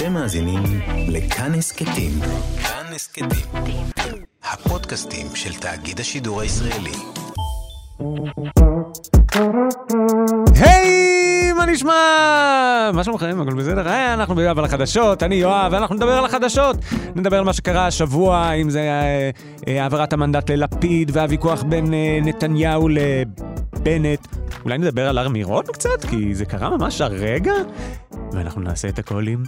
אתם מאזינים לכאן הסכתים. כאן הסכתים. הפודקאסטים של תאגיד השידור הישראלי. היי, מה נשמע? מה שלומכם? הכל בסדר? אה, אנחנו ביואב על החדשות, אני יואב, ואנחנו נדבר על החדשות. נדבר על מה שקרה השבוע, אם זה אה, אה, העברת המנדט ללפיד והוויכוח בין נתניהו לבנט. אולי נדבר על הר מירון קצת? כי זה קרה ממש הרגע, ואנחנו נעשה את הכל עם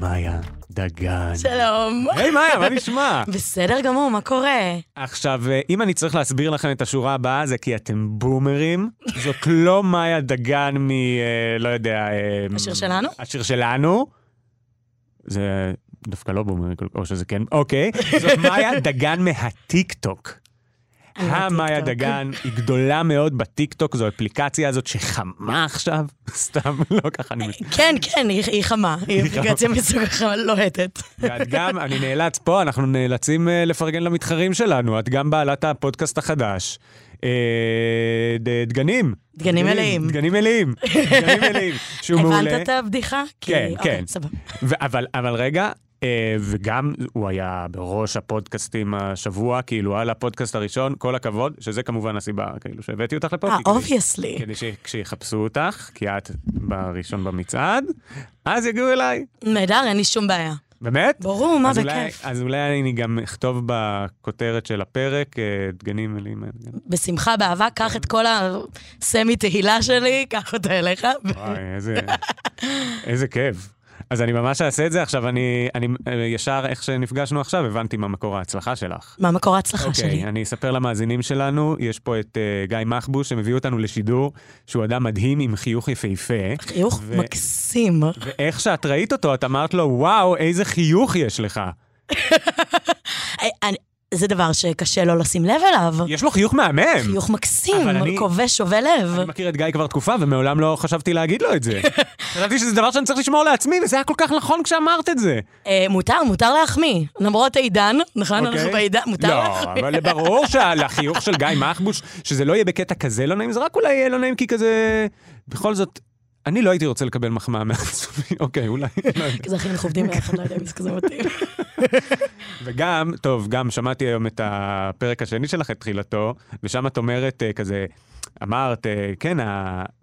מאיה דגן. שלום. היי מאיה, מה נשמע? בסדר גמור, מה קורה? עכשיו, אה, אם אני צריך להסביר לכם את השורה הבאה, זה כי אתם בומרים. זאת לא מאיה דגן מ... אה, לא יודע... אה, השיר שלנו? השיר שלנו. זה דווקא לא בומרי, או שזה כן, אוקיי. זאת מאיה דגן מהטיקטוק. המאיה. דגן היא גדולה מאוד בטיקטוק, זו אפליקציה הזאת שחמה עכשיו. סתם, לא ככה אני... כן, כן, היא חמה. היא אפליקציה מסוג לוהטת. ואת גם, אני נאלץ פה, אנחנו נאלצים אה, לפרגן למתחרים שלנו. את גם בעלת הפודקאסט החדש. אה, דגנים. דגנים מלאים. דגנים מלאים. דגנים מלאים. שהוא מעולה. הבנת את הבדיחה? כן, אוקיי, כן. סבבה. אבל, רגע, וגם הוא היה בראש הפודקאסטים השבוע, כאילו על הפודקאסט הראשון, כל הכבוד, שזה כמובן הסיבה, כאילו, שהבאתי אותך לפה. אה, obviously. כדי שכשיחפשו אותך, כי את בראשון במצעד, אז יגיעו אליי. נהדר, אין לי שום בעיה. באמת? ברור, מה אולי- בכיף. אז אולי אני גם אכתוב בכותרת של הפרק, אה, דגנים מלאים. בשמחה, באהבה, קח את כל הסמי תהילה שלי, קח אותה אליך. וואי, איזה כיף. אז אני ממש אעשה את זה. עכשיו, אני, אני אה, ישר, איך שנפגשנו עכשיו, הבנתי מה מקור ההצלחה שלך. מה מקור ההצלחה אוקיי, שלי? אני אספר למאזינים שלנו, יש פה את uh, גיא מחבוש, שמביא אותנו לשידור, שהוא אדם מדהים עם חיוך יפהפה. חיוך ו- מקסים. ואיך שאת ראית אותו, את אמרת לו, וואו, איזה חיוך יש לך. אה, אני- זה דבר שקשה לא לשים לב אליו. יש לו חיוך מהמם. חיוך מקסים, אני- כובש, שובה לב. אני מכיר את גיא כבר תקופה, ומעולם לא חשבתי להגיד לו את זה. חשבתי שזה דבר שאני צריך לשמור לעצמי, וזה היה כל כך נכון כשאמרת את זה. אה, מותר, מותר להחמיא. למרות העידן, נכון? אנחנו בעידן, מותר לא, להחמיא. אבל ברור שהחיוך של גיא מחבוש, שזה לא יהיה בקטע כזה לא נעים, זה רק אולי יהיה לא נעים כי כזה... בכל זאת, אני לא הייתי רוצה לקבל מחמאה מעצמי, אוקיי, אולי. לא יודע. כזה הכי אנחנו עובדים ביחד, לא יודע אם זה כזה מתאים. וגם, טוב, גם שמעתי היום את הפרק השני שלך, את תחילתו, ושם את אומרת אה, כזה, אמרת, אה, כן,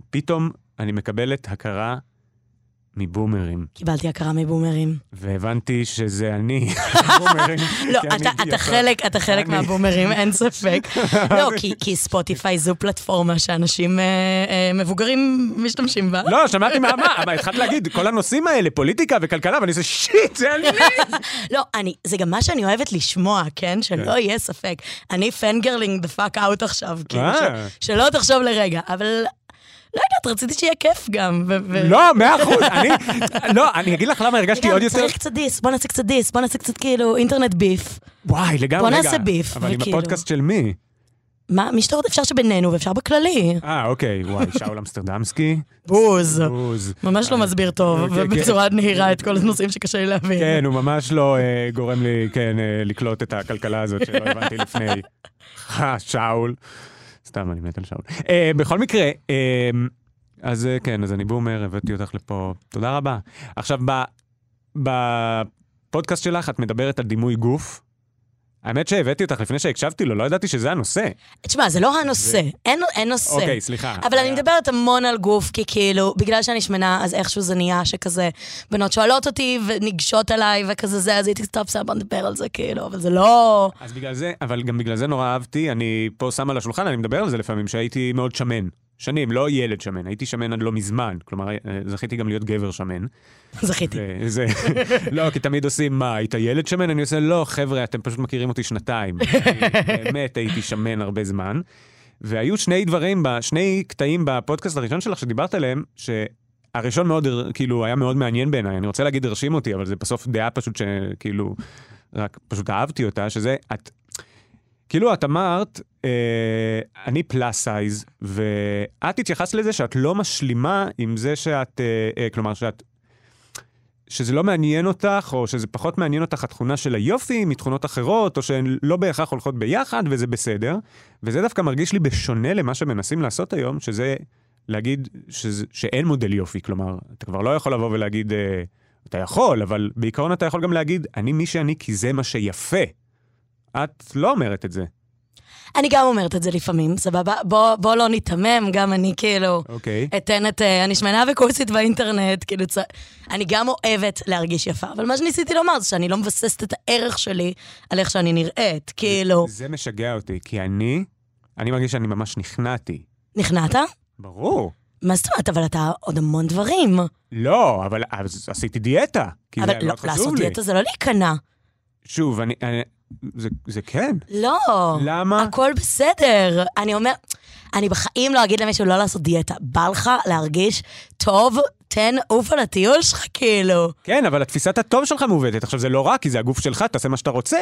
פתאום אני מקבלת הכרה מבומרים, קיבלתי הכרה מבומרים. והבנתי שזה אני, בומרים. לא, אתה-. חלק, אתה חלק מהבומרים, אין ספק. לא, כי- ספוטיפיי זו פלטפורמה שאנשים אה, אה, מבוגרים משתמשים בה. לא, שמעתי מה, מה, אבל התחלת להגיד, כל הנושאים האלה, פוליטיקה וכלכלה, ואני עושה shit, זה אני. לא, אני, זה גם מה שאני אוהבת לשמוע, כן? שלא יהיה ספק. אני fangirling the fuck out עכשיו, כאילו, אה. שלא תחשוב לרגע, אבל... לא יודעת, רציתי שיהיה כיף גם. לא, מאה אחוז, אני, לא, אני אגיד לך למה הרגשתי עוד יותר, צריך קצת דיס, בוא נעשה קצת דיס, בוא נעשה קצת כאילו אינטרנט ביף. וואי, לגמרי, בוא נעשה ביף, אבל עם הפודקאסט של מי? מה, מי שאתה רוצה אפשר שבינינו ואפשר בכללי. אה, אוקיי, וואי, שאול אמסטרדמסקי, בוז. בוז. ממש לא מסביר טוב, כן, ובצורה נהירה את כל הנושאים שקשה לי להבין. כן, הוא ממש לא אה, גורם לי, כן, אה, לקלוט את הכלכלה הזאת שלא הבנתי לפני. אה, שאול. סתם, אני מת על שאול. אה, בכל מקרה, אה, אז אה, כן, אז אני בומר, הבאתי אותך לפה. תודה רבה. עכשיו, בפודקאסט שלך את מדברת על דימוי גוף. האמת שהבאתי אותך לפני שהקשבתי לו, לא ידעתי שזה הנושא. תשמע, זה לא הנושא, אין אין נושא. אוקיי, סליחה. אבל אני היה- מדברת המון על גוף, כי כאילו, בגלל שאני שמנה, אז איכשהו זה נהיה שכזה, בנות שואלות אותי וניגשות אליי וכזה זה, אז הייתי טוב, בסדר, בוא נדבר על זה, כאילו, אבל זה לא... אז בגלל זה, אבל גם בגלל זה נורא אהבתי, אני פה שם על השולחן, אני מדבר על זה לפעמים, שהייתי מאוד שמן. שנים, לא ילד שמן, הייתי שמן עד לא מזמן. כלומר, אה, זכיתי גם להיות גבר שמן. זכיתי. וזה, לא, כי תמיד עושים, מה, היית ילד שמן? אני עושה, לא, חבר'ה, אתם פשוט מכירים אותי שנתיים. באמת הייתי שמן הרבה זמן. והיו שני דברים, שני קטעים בפודקאסט הראשון שלך שדיברת עליהם, שהראשון מאוד, כאילו, היה מאוד מעניין בעיניי. אני רוצה להגיד, הרשים אותי, אבל זה בסוף דעה פשוט שכאילו, רק פשוט אהבתי אותה, שזה, את, כאילו, את אמרת, אה, אני פלאס סייז, ואת התייחסת לזה שאת לא משלימה עם זה שאת, אה, אה, כלומר, שאת שזה לא מעניין אותך, או שזה פחות מעניין אותך התכונה של היופי מתכונות אחרות, או שהן לא בהכרח הולכות ביחד, וזה בסדר. וזה דווקא מרגיש לי בשונה למה שמנסים לעשות היום, שזה להגיד שזה, שאין מודל יופי. כלומר, אתה כבר לא יכול לבוא ולהגיד, אה, אתה יכול, אבל בעיקרון אתה יכול גם להגיד, אני מי שאני כי זה מה שיפה. את לא אומרת את זה. אני גם אומרת את זה לפעמים, סבבה? בוא, בוא לא ניתמם, גם אני כאילו... אוקיי. אתן את... אה, אני שמנה וקורסית באינטרנט, כאילו... צ... אני גם אוהבת להרגיש יפה, אבל מה שניסיתי לומר זה שאני לא מבססת את הערך שלי על איך שאני נראית, כאילו... זה משגע אותי, כי אני, אני מרגיש שאני ממש נכנעתי. נכנעת? ברור. מה זאת אומרת? אבל אתה עוד המון דברים. לא, אבל עשיתי דיאטה, כי זה אבל לא, חשוב לעשות לי. דיאטה זה לא להיכנע. שוב, אני... אני זה, זה כן. לא. למה? הכל בסדר. אני אומר, אני בחיים לא אגיד למישהו לא לעשות דיאטה. בא לך להרגיש טוב, תן עוף על הטיול שלך, כאילו. כן, אבל התפיסת הטוב שלך מעוותת. עכשיו, זה לא רע, כי זה הגוף שלך, תעשה מה שאתה רוצה.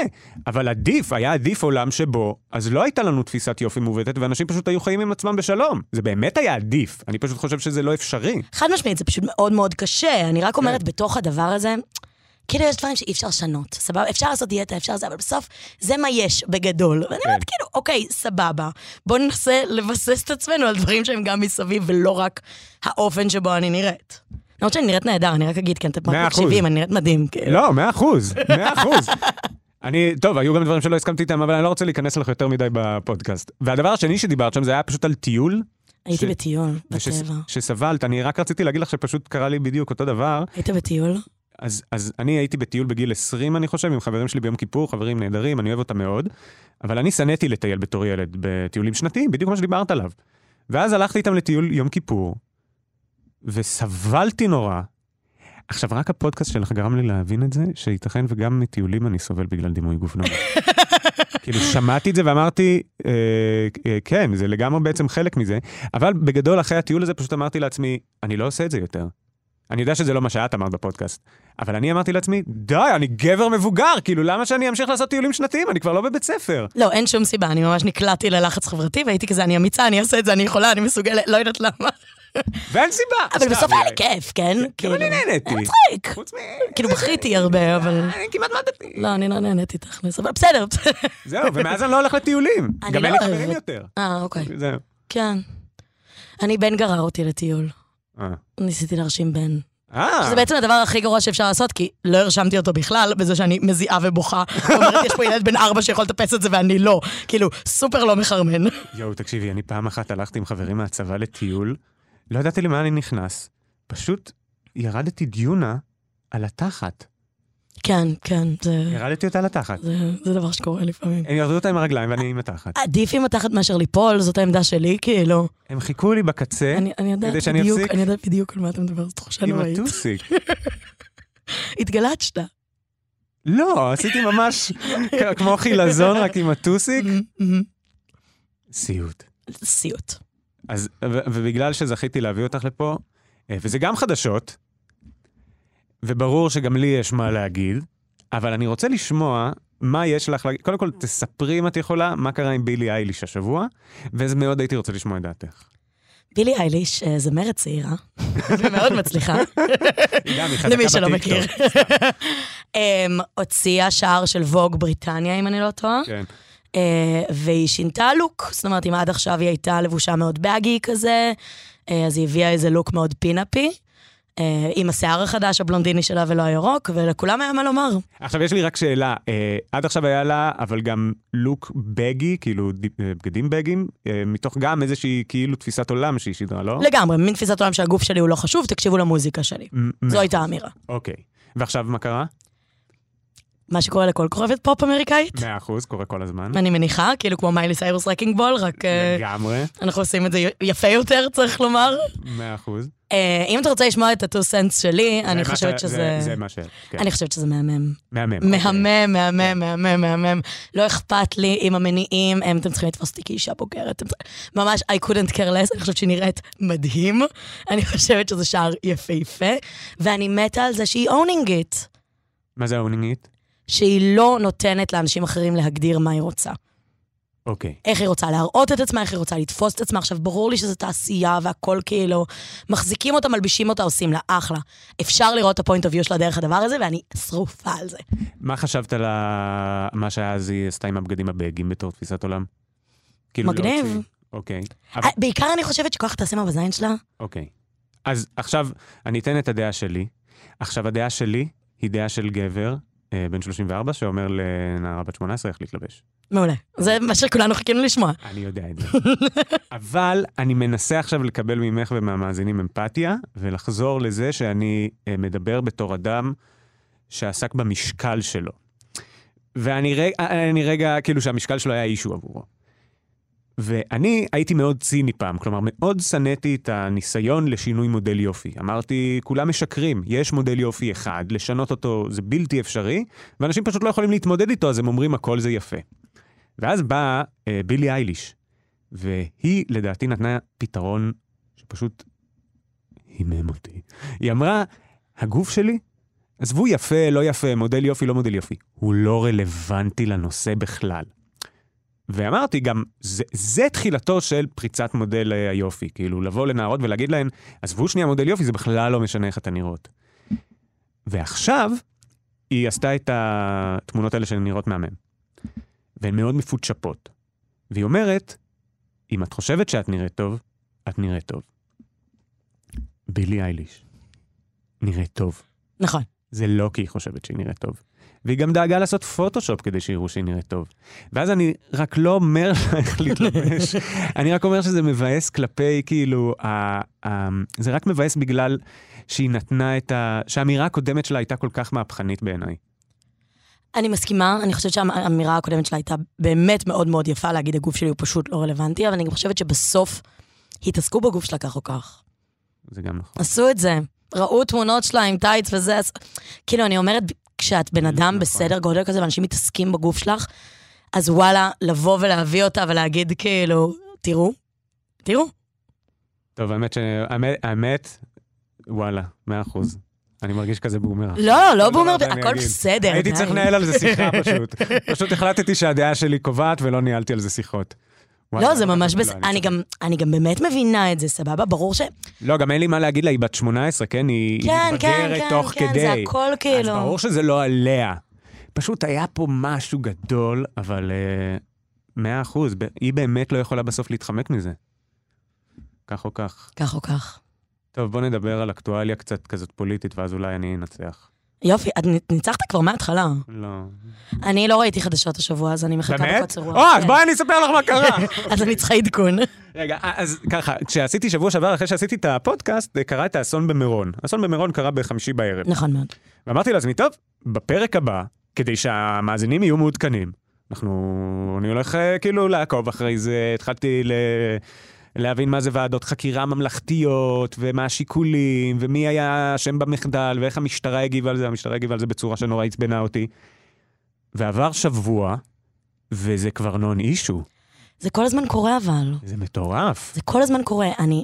אבל עדיף, היה עדיף עולם שבו, אז לא הייתה לנו תפיסת יופי מעוותת, ואנשים פשוט היו חיים עם עצמם בשלום. זה באמת היה עדיף. אני פשוט חושב שזה לא אפשרי. חד משמעית, זה פשוט מאוד מאוד קשה. אני רק כן. אומרת, בתוך הדבר הזה, כאילו יש דברים שאי אפשר לשנות, סבבה? אפשר לעשות דיאטה, אפשר זה, אבל בסוף זה מה יש בגדול. ואני אומרת, כן. כאילו, אוקיי, סבבה. בואו ננסה לבסס את עצמנו על דברים שהם גם מסביב, ולא רק האופן שבו אני נראית. למרות שאני נראית נהדר, אני רק אגיד, כן, אתם רק. מקשיבים, אני נראית מדהים, כאילו. לא, מאה אחוז, מאה אחוז. אני, טוב, היו גם דברים שלא הסכמתי איתם, אבל אני לא רוצה להיכנס לך יותר מדי בפודקאסט. והדבר השני שדיברת שם, זה היה פשוט על טיול. הייתי ש- בטיול, בטבע. שסבלת, אני רק רציתי להגיד לך שפשוט קרה לי בדיוק אותו דבר. היית בטיול? אז, אז אני הייתי בטיול בגיל 20, אני חושב, עם חברים שלי ביום כיפור, חברים נהדרים, אני אוהב אותם מאוד, אבל אני שנאתי לטייל בתור ילד בטיולים שנתיים, בדיוק כמו שדיברת עליו. ואז הלכתי איתם לטיול יום כיפור, וסבלתי נורא. עכשיו, רק הפודקאסט שלך גרם לי להבין את זה, שייתכן וגם מטיולים אני סובל בגלל דימוי גוף נורא. כאילו, שמעתי את זה ואמרתי, אה, אה, כן, זה לגמרי בעצם חלק מזה, אבל בגדול, אחרי הטיול הזה, פשוט אמרתי לעצמי, אני לא עושה את זה יותר. אני יודע שזה לא מה שאת אמרת בפודקאסט, אבל אני אמרתי לעצמי, די, אני גבר מבוגר, כאילו, למה שאני אמשיך לעשות טיולים שנתיים? אני כבר לא בבית ספר. לא, אין שום סיבה, אני ממש נקלעתי ללחץ חברתי, והייתי כזה, אני אמיצה, אני אעשה את זה, אני יכולה, אני מסוגלת, לא יודעת למה. ואין סיבה. אבל בסוף היה לי כיף, כן? גם כאילו. אני נהניתי. היה מצחיק. כאילו, בכיתי הרבה, אבל... אני כמעט מתתי. לא, אני לא נהניתי תכלס, אבל בסדר. זהו, ומאז אני לא הולך לטיולים. גם לא אין לי. חברים יותר. אה, אוקיי. זהו. כן. אני, בן גרר אותי לטיול. אה. ניסיתי להרשים בן. אה, שזה בעצם הדבר הכי גרוע שאפשר לעשות, כי לא הרשמתי אותו בכלל, בזה שאני מזיעה ובוכה. אומרת, יש פה ילד בן ארבע שיכול לטפס את זה ואני לא. כאילו, סופר לא מחרמן. יואו, תקשיבי, אני פעם אחת הלכתי עם חברים מהצבא לטיול, לא ידעתי למה אני נכנס. פשוט ירדתי דיונה על התחת. כן, כן, זה, ירדתי אותה על התחת. זה, זה דבר שקורה לפעמים. הם ירדו אותה עם הרגליים ואני עם התחת. עדיף עם התחת מאשר ליפול, זאת העמדה שלי, כאילו. הם חיכו לי בקצה אני, אני יודעת כדי שאני בדיוק, אפסיק אני יודעת בדיוק על מה אתה מדבר, זו תחושה עם נוראית. הטוסיק. התגלצת. לא, עשיתי ממש כמו חילזון רק עם הטוסיק. סיוט. סיוט. אז, ובגלל שזכיתי להביא אותך לפה, אה, וזה גם חדשות, וברור שגם לי יש מה להגיד, אבל אני רוצה לשמוע מה יש לך להגיד. קודם כל, תספרי אם את יכולה, מה קרה עם בילי אייליש השבוע, ואז מאוד הייתי רוצה לשמוע את דעתך. בילי אייליש, אה, זמרת צעירה, ומאוד מצליחה, למי שלא מכיר. אמ, הוציאה שער של ווג בריטניה, אם אני לא טועה, כן. אה, והיא שינתה לוק, זאת אומרת, אם עד עכשיו היא הייתה לבושה מאוד באגי כזה, אה, אז היא הביאה איזה לוק מאוד פינאפי, עם השיער החדש, הבלונדיני שלה ולא הירוק, ולכולם היה מה לומר. עכשיו, יש לי רק שאלה. אה, עד עכשיו היה לה, אבל גם לוק baggy, כאילו אה, בגדים בגים, אה, מתוך גם איזושהי כאילו תפיסת עולם שהיא שידרה, לא? לגמרי, מין תפיסת עולם שהגוף שלי הוא לא חשוב, תקשיבו למוזיקה שלי. זו הייתה האמירה. אוקיי. ועכשיו מה קרה? מה שקורה לכל כוכבת פופ אמריקאית, מאה אחוז, קורה כל הזמן. אני מניחה, כאילו כמו מיילי סיירוס wrecking ball, רק אה, לגמרי, אנחנו עושים את זה יפה יותר, צריך לומר. מאה אחוז. אה, אם אתה רוצה לשמוע את הטו סנס שלי, אני חושבת שזה... זה- זה מה ש... כן. אני חושבת שזה מהמם. מהמם. אוקיי. מהמם, מהמם, מהמם, מהמם. לא אכפת לי עם המניעים, הם, אתם צריכים לתפוס אותי כאישה בוגרת. ממש, I couldn't care less, אני חושבת שהיא נראית מדהים. אני חושבת שזה שער יפהפה, ואני מתה על זה שהיא owning it. מה זה האונינגית? שהיא לא נותנת לאנשים אחרים להגדיר מה היא רוצה. אוקיי. איך היא רוצה להראות את עצמה, איך היא רוצה לתפוס את עצמה. עכשיו, ברור לי שזו תעשייה והכל כאילו, מחזיקים אותה, מלבישים אותה, עושים לה אחלה. אפשר לראות את הפוינט אוף יו שלה דרך הדבר הזה, ואני שרופה על זה. מה חשבת על ה- מה שאז היא עשתה עם הבגדים הבגים בתור תפיסת עולם? כאילו מגניב. להוציא- אוקיי. אבל- אה, בעיקר אני חושבת שכוח תעשה מה בזין שלה. אוקיי. אז עכשיו, אני אתן את הדעה שלי. עכשיו, הדעה שלי היא דעה של גבר, בן 34, שאומר לנערה בת 18 איך להתלבש. מעולה. זה מה שכולנו חיכינו לשמוע. אני יודע את זה. אבל אני מנסה עכשיו לקבל ממך ומהמאזינים אמפתיה, ולחזור לזה שאני אה, מדבר בתור אדם שעסק במשקל שלו. ואני רגע, אני רגע, כאילו שהמשקל שלו היה אישו עבורו. ואני הייתי מאוד ציני פעם, כלומר, מאוד שנאתי את הניסיון לשינוי מודל יופי. אמרתי, כולם משקרים, יש מודל יופי אחד, לשנות אותו זה בלתי אפשרי, ואנשים פשוט לא יכולים להתמודד איתו, אז הם אומרים, הכל זה יפה. ואז באה אה, בילי אייליש, והיא לדעתי נתנה פתרון שפשוט הימם אותי. היא אמרה, הגוף שלי, עזבו יפה, לא יפה, מודל יופי, לא מודל יופי, הוא לא רלוונטי לנושא בכלל. ואמרתי גם, זה, זה תחילתו של פריצת מודל אה, היופי, כאילו לבוא לנערות ולהגיד להן, עזבו שנייה מודל יופי, זה בכלל לא משנה איך אתן נראות. ועכשיו, היא עשתה את התמונות האלה שנראות מהמם. והן מאוד מפוצ'פות. והיא אומרת, אם את חושבת שאת נראית טוב, את נראית טוב. בילי אייליש. נראית טוב. נכון. זה לא כי היא חושבת שהיא נראית טוב. והיא גם דאגה לעשות פוטושופ כדי שיראו שהיא נראית טוב. ואז אני רק לא אומר לה איך להתלבש, אני רק אומר שזה מבאס כלפי, כאילו, ה, ה, זה רק מבאס בגלל שהיא נתנה את ה... שהאמירה הקודמת שלה הייתה כל כך מהפכנית בעיניי. אני מסכימה, אני חושבת שהאמירה הקודמת שלה הייתה באמת מאוד מאוד יפה להגיד הגוף שלי הוא פשוט לא רלוונטי, אבל אני גם חושבת שבסוף התעסקו בגוף שלה כך או כך. זה גם נכון. עשו את זה. ראו תמונות שלה עם טייץ וזה, אז... כאילו, אני אומרת, כשאת בן אדם נכון. בסדר גודל כזה ואנשים מתעסקים בגוף שלך, אז וואלה, לבוא ולהביא אותה ולהגיד כאילו, תראו, תראו. טוב, האמת ש... האמת, האמת, וואלה, מאה אחוז. אני מרגיש כזה בומר. לא, לא בומר, ואני הכל. בסדר. הייתי. צריך לנהל על זה שיחה פשוט. פשוט החלטתי שהדעה שלי קובעת ולא ניהלתי על זה שיחות. לא, זה ממש לא, בסדר. אני אני. גם- באמת מבינה את זה, סבבה? ברור ש... לא, גם אין לי מה להגיד לה, היא בת 18, כן? היא כן, כן, מתבגרת כן, תוך כן, כדי. זה הכל כאילו... אז ברור שזה לא עליה. פשוט היה פה משהו גדול, אבל אה, מאה אחוז, היא באמת לא יכולה בסוף להתחמק מזה. כך או כך. כך או כך. טוב, בוא נדבר על אקטואליה קצת כזאת פוליטית, ואז אולי אני אנצח. יופי, את ניצחת כבר מההתחלה. לא. אני לא ראיתי חדשות השבוע, אז אני מחכה באמת? בקוצר רוח. או, אז כן. בואי אני אספר לך מה קרה. אז אני צריכה עדכון. רגע, אז ככה, כשעשיתי שבוע שעבר, אחרי שעשיתי את הפודקאסט, קרה את האסון במירון. האסון במירון קרה בחמישי בערב. נכון מאוד. ואמרתי לעצמי, טוב, בפרק הבא, כדי שהמאזינים יהיו מעודכנים, אנחנו... אני הולך אה, כאילו לעקוב אחרי זה, התחלתי ל... להבין מה זה ועדות חקירה ממלכתיות, ומה השיקולים, ומי היה אשם במחדל, ואיך המשטרה הגיבה על זה, המשטרה הגיבה על זה בצורה שנורא עצבנה אותי. ועבר שבוע, וזה כבר נון אישו. זה כל הזמן קורה אבל. זה מטורף. זה כל הזמן קורה. אני,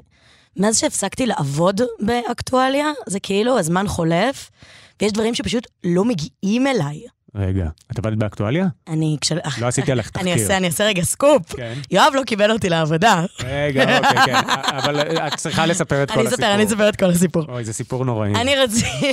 מאז שהפסקתי לעבוד באקטואליה, זה כאילו הזמן חולף, ויש דברים שפשוט לא מגיעים אליי. רגע, את עבדת באקטואליה? אני, כש... לא עשיתי עליך תחקיר. אני אעשה, אני אעשה רגע סקופ. כן. יואב לא קיבל אותי לעבודה. רגע, אוקיי, כן. אבל אה, את צריכה לספר את כל אני הסיפור. אספר, אני אספר את כל הסיפור. אוי, זה סיפור נוראי. אני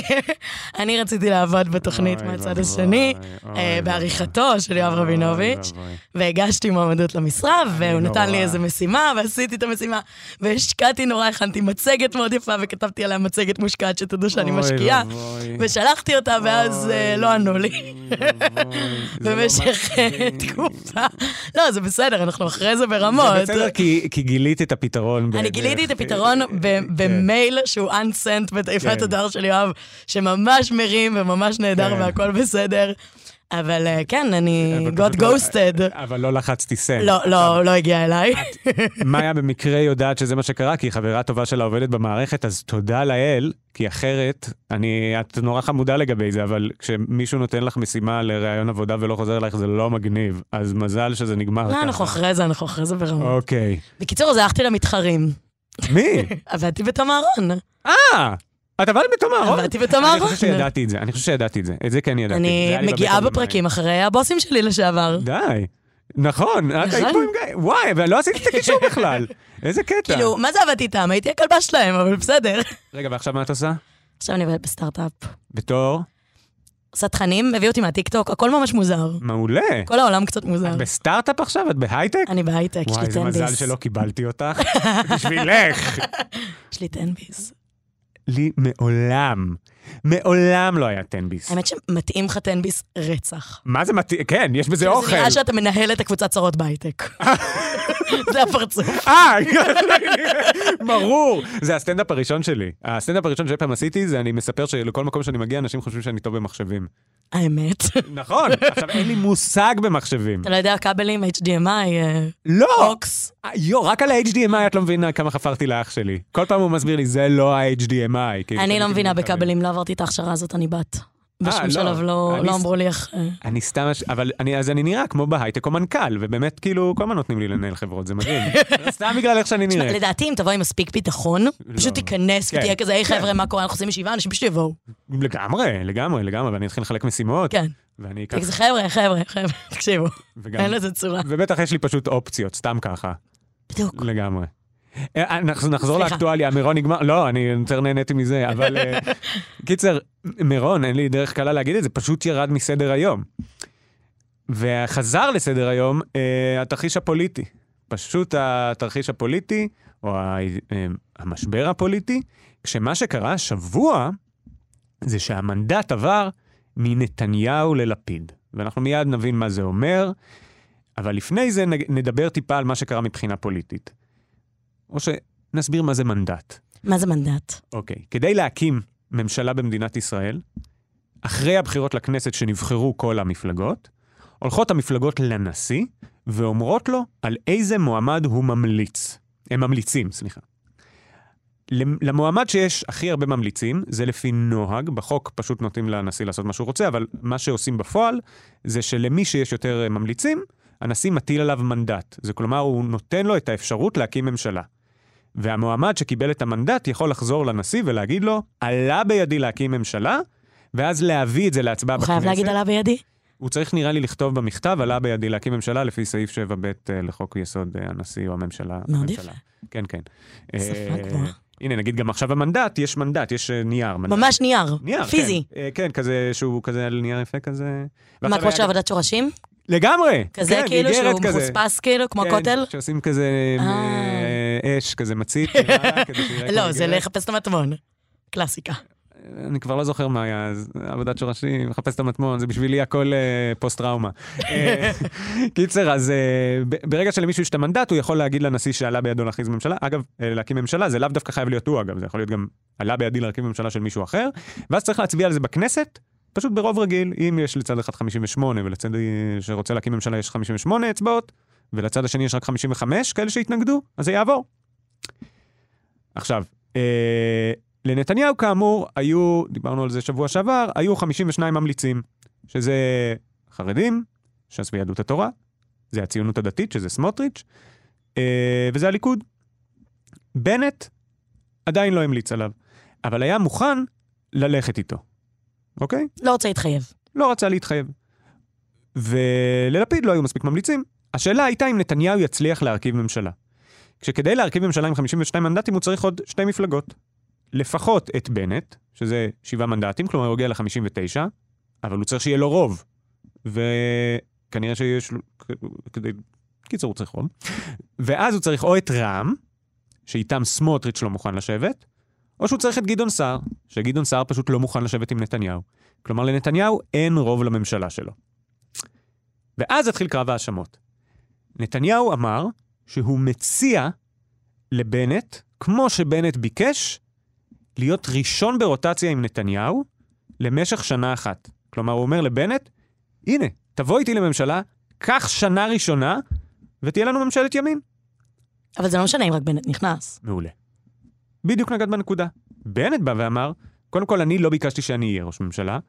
אני רציתי לעבוד בתוכנית מהצד השני, אה. בעריכתו של יואב רבינוביץ'. והגשתי מועמדות למשרה, והוא נתן. לי איזה משימה, ועשיתי את המשימה, והשקעתי נורא, הכנתי מצגת מאוד יפה, וכתבתי עליה מצגת מושקעת, שתדעו שאני משקיעה. ושלחתי אותה, ואז אה, לא ענו לי. במשך. תקופה. לא, זה בסדר, אנחנו אחרי זה ברמות. זה בסדר, כי גילית את הפתרון. אני גיליתי את הפתרון כן. במייל שהוא unsent בתיבת כן. הדואר של יואב, שממש מרים וממש נהדר כן. והכל בסדר. אבל אה, כן, אני got לא- ghosted. אבל לא לחצתי סנד. לא, לא, לא הגיע אליי. מאיה במקרה יודעת שזה מה שקרה, כי היא חברה טובה שלה עובדת במערכת, אז תודה לאל, כי אחרת, אני, את נורא חמודה לגבי זה, אבל כשמישהו נותן לך משימה לראיון עבודה ולא חוזר אלייך, זה לא מגניב. אז מזל שזה נגמר לא, אנחנו. אחרי זה, אנחנו אחרי זה ברמות. אוקיי. בקיצור, אז הלכתי למתחרים. מי? עבדתי בתמרון. אה! את עבדת בתום אהרון? עבדתי בתום אני. חושב שידעתי את זה, אני חושב שידעתי את זה. את זה כן ידעתי. אני מגיעה בפרקים אחרי הבוסים שלי לשעבר. די. נכון, את היית נכון. פה עם גיא. וואי, ולא עשיתי את הקישור בכלל. איזה קטע. כאילו, מה זה עבדתי איתם? הייתי הכלבה שלהם, אבל בסדר. רגע, ועכשיו מה את עושה? עכשיו אני עובדת בסטארט-אפ. בתור? עושה תכנים, הביא אותי מהטיקטוק, הכל ממש מוזר. מעולה. כל העולם קצת מוזר. את בסטארט-אפ עכשיו? את בהייטק? אני בהייטק, יש וואי, לי איזה תן מזל ביס. שלא קיבלתי אותך. בשבילך. יש לי תן ביס. לי מעולם, מעולם לא היה 10 ביס. האמת שמתאים לך תן-ביס רצח. מה זה מתאים? כן, יש בזה זה אוכל. נראה שאתה מנהל את הקבוצת צרות בהייטק. זה הפרצוף. אה, ברור. זה הסטנדאפ הראשון שלי. הסטנדאפ הראשון שאי פעם עשיתי, זה אני מספר שלכל מקום שאני מגיע, אנשים חושבים שאני טוב במחשבים. האמת. נכון, עכשיו אין לי מושג במחשבים. אתה לא יודע כבלים, HDMI, אה, לא! אוקס. אה, יו, רק על ה-HDMI את לא מבינה כמה חפרתי לאח שלי. כל פעם הוא מסביר לי, זה לא ה-HDMI. כאילו, אני לא מבינה. בכבלים, לא עברתי את ההכשרה הזאת, אני בת. בשום לא. שלב לא לא אמרו לי איך... אה, אני סתם, אבל אני, אז אני נראה כמו בהייטק או מנכ"ל, ובאמת כאילו כל הזמן נותנים לי לנהל חברות, זה מדהים. סתם בגלל איך שאני נראה. לדעתי, אם תבוא עם מספיק ביטחון, פשוט תיכנס כן, ותהיה כזה, היי כן. חבר'ה, מה קורה, אנחנו עושים ישיבה, אנשים פשוט יבואו. לגמרי, לגמרי, לגמרי, ואני אתחיל לחלק משימות, כן. ואני אקח, חבר'ה, חבר'ה, חבר'ה, תקשיבו, אין לזה צורה. ובטח יש לי פשוט אופציות, סתם ככה, בדיוק. לגמרי. אה, אנחנו נחזור סליחה. לאקטואליה, מירון נגמר, לא, אני יותר נהניתי מזה, אבל אה, קיצר, מירון, אין לי דרך קלה להגיד את זה, פשוט ירד מסדר היום. וחזר לסדר היום אה, התרחיש הפוליטי. פשוט התרחיש הפוליטי, או ה- אה, המשבר הפוליטי, כשמה שקרה השבוע זה שהמנדט עבר מנתניהו ללפיד. ואנחנו מיד נבין מה זה אומר, אבל לפני זה נדבר טיפה על מה שקרה מבחינה פוליטית. או שנסביר מה זה מנדט. מה זה מנדט? אוקיי. כדי להקים ממשלה במדינת ישראל, אחרי הבחירות לכנסת שנבחרו כל המפלגות, הולכות המפלגות לנשיא ואומרות לו על איזה מועמד הוא ממליץ. הם ממליצים, סליחה. למ- למועמד שיש הכי הרבה ממליצים, זה לפי נוהג, בחוק פשוט נותנים לנשיא לעשות מה שהוא רוצה, אבל מה שעושים בפועל, זה שלמי שיש יותר אה, ממליצים, הנשיא מטיל עליו מנדט. זה כלומר, הוא נותן לו את האפשרות להקים ממשלה. והמועמד שקיבל את המנדט יכול לחזור לנשיא ולהגיד לו, עלה בידי להקים ממשלה, ואז להביא את זה להצבעה הוא בכנסת. חייב להגיד עליו בידי? הוא צריך נראה לי לכתוב במכתב, עלה בידי להקים ממשלה לפי סעיף 7ב אה, לחוק יסוד אה, הנשיא או הממשלה. מאוד. יפה. כן, כן. שפה אה, גבוהה. הנה, נגיד גם עכשיו המנדט, יש מנדט, יש נייר. מנדט. ממש נייר, נייר, פיזי. כן. כן, כזה שהוא כזה על נייר יפה כזה. מה, כמו של עבודת שורשים? לגמרי. כזה כן, כאילו שהוא כזה. מחוספס כאילו, כמו כן, הכותל? שעושים כזה אה. אש, כזה מצית, לא, זה. לחפש את המטמון. קלאסיקה. אני כבר לא זוכר מה היה, אז עבודת שורשים, מחפש את המטמון, זה בשבילי הכל אה, פוסט-טראומה. אה, קיצר, אז ב- ברגע שלמישהו יש את המנדט, הוא יכול להגיד לנשיא שעלה בידו להכריז ממשלה. אגב, להקים ממשלה, זה לאו דווקא חייב להיות הוא, אגב, זה יכול להיות גם עלה בידי להרכיב ממשלה של מישהו אחר, ואז צריך להצביע על זה בכנסת, פשוט ברוב רגיל, אם יש לצד אחד 58 ולצד שרוצה להקים ממשלה יש 58 אצבעות, ולצד השני יש רק 55 כאלה שהתנגדו, אז זה יעבור. עכשיו, אה, לנתניהו כאמור היו, דיברנו על זה שבוע שעבר, היו 52 ממליצים, שזה חרדים, ש"ס ויהדות התורה, זה הציונות הדתית, שזה סמוטריץ', אה, וזה הליכוד. בנט עדיין לא המליץ עליו, אבל היה מוכן ללכת איתו, אוקיי? לא רוצה להתחייב. לא רצה להתחייב. וללפיד לא היו מספיק ממליצים. השאלה הייתה אם נתניהו יצליח להרכיב ממשלה. כשכדי להרכיב ממשלה עם 52 מנדטים הוא צריך עוד שתי מפלגות. לפחות את בנט, שזה שבעה מנדטים, כלומר הוא יגיע ל-59, אבל הוא צריך שיהיה לו רוב. וכנראה שיש לו... כדי... קיצור, הוא צריך רוב. ואז הוא צריך או את רע"מ, שאיתם סמוטריץ' לא מוכן לשבת, או שהוא צריך את גדעון סער, שגדעון סער פשוט לא מוכן לשבת עם נתניהו. כלומר, לנתניהו אין רוב לממשלה שלו. ואז התחיל קרב האשמות. נתניהו אמר שהוא מציע לבנט, כמו שבנט ביקש, להיות ראשון ברוטציה עם נתניהו למשך שנה אחת. כלומר, הוא אומר לבנט, הנה, תבוא איתי לממשלה, קח שנה ראשונה, ותהיה לנו ממשלת ימין. אבל זה לא משנה אם רק בנט נכנס. מעולה. בדיוק נגעת בנקודה. בנט בא ואמר, קודם כל, אני לא ביקשתי שאני אהיה ראש ממשלה,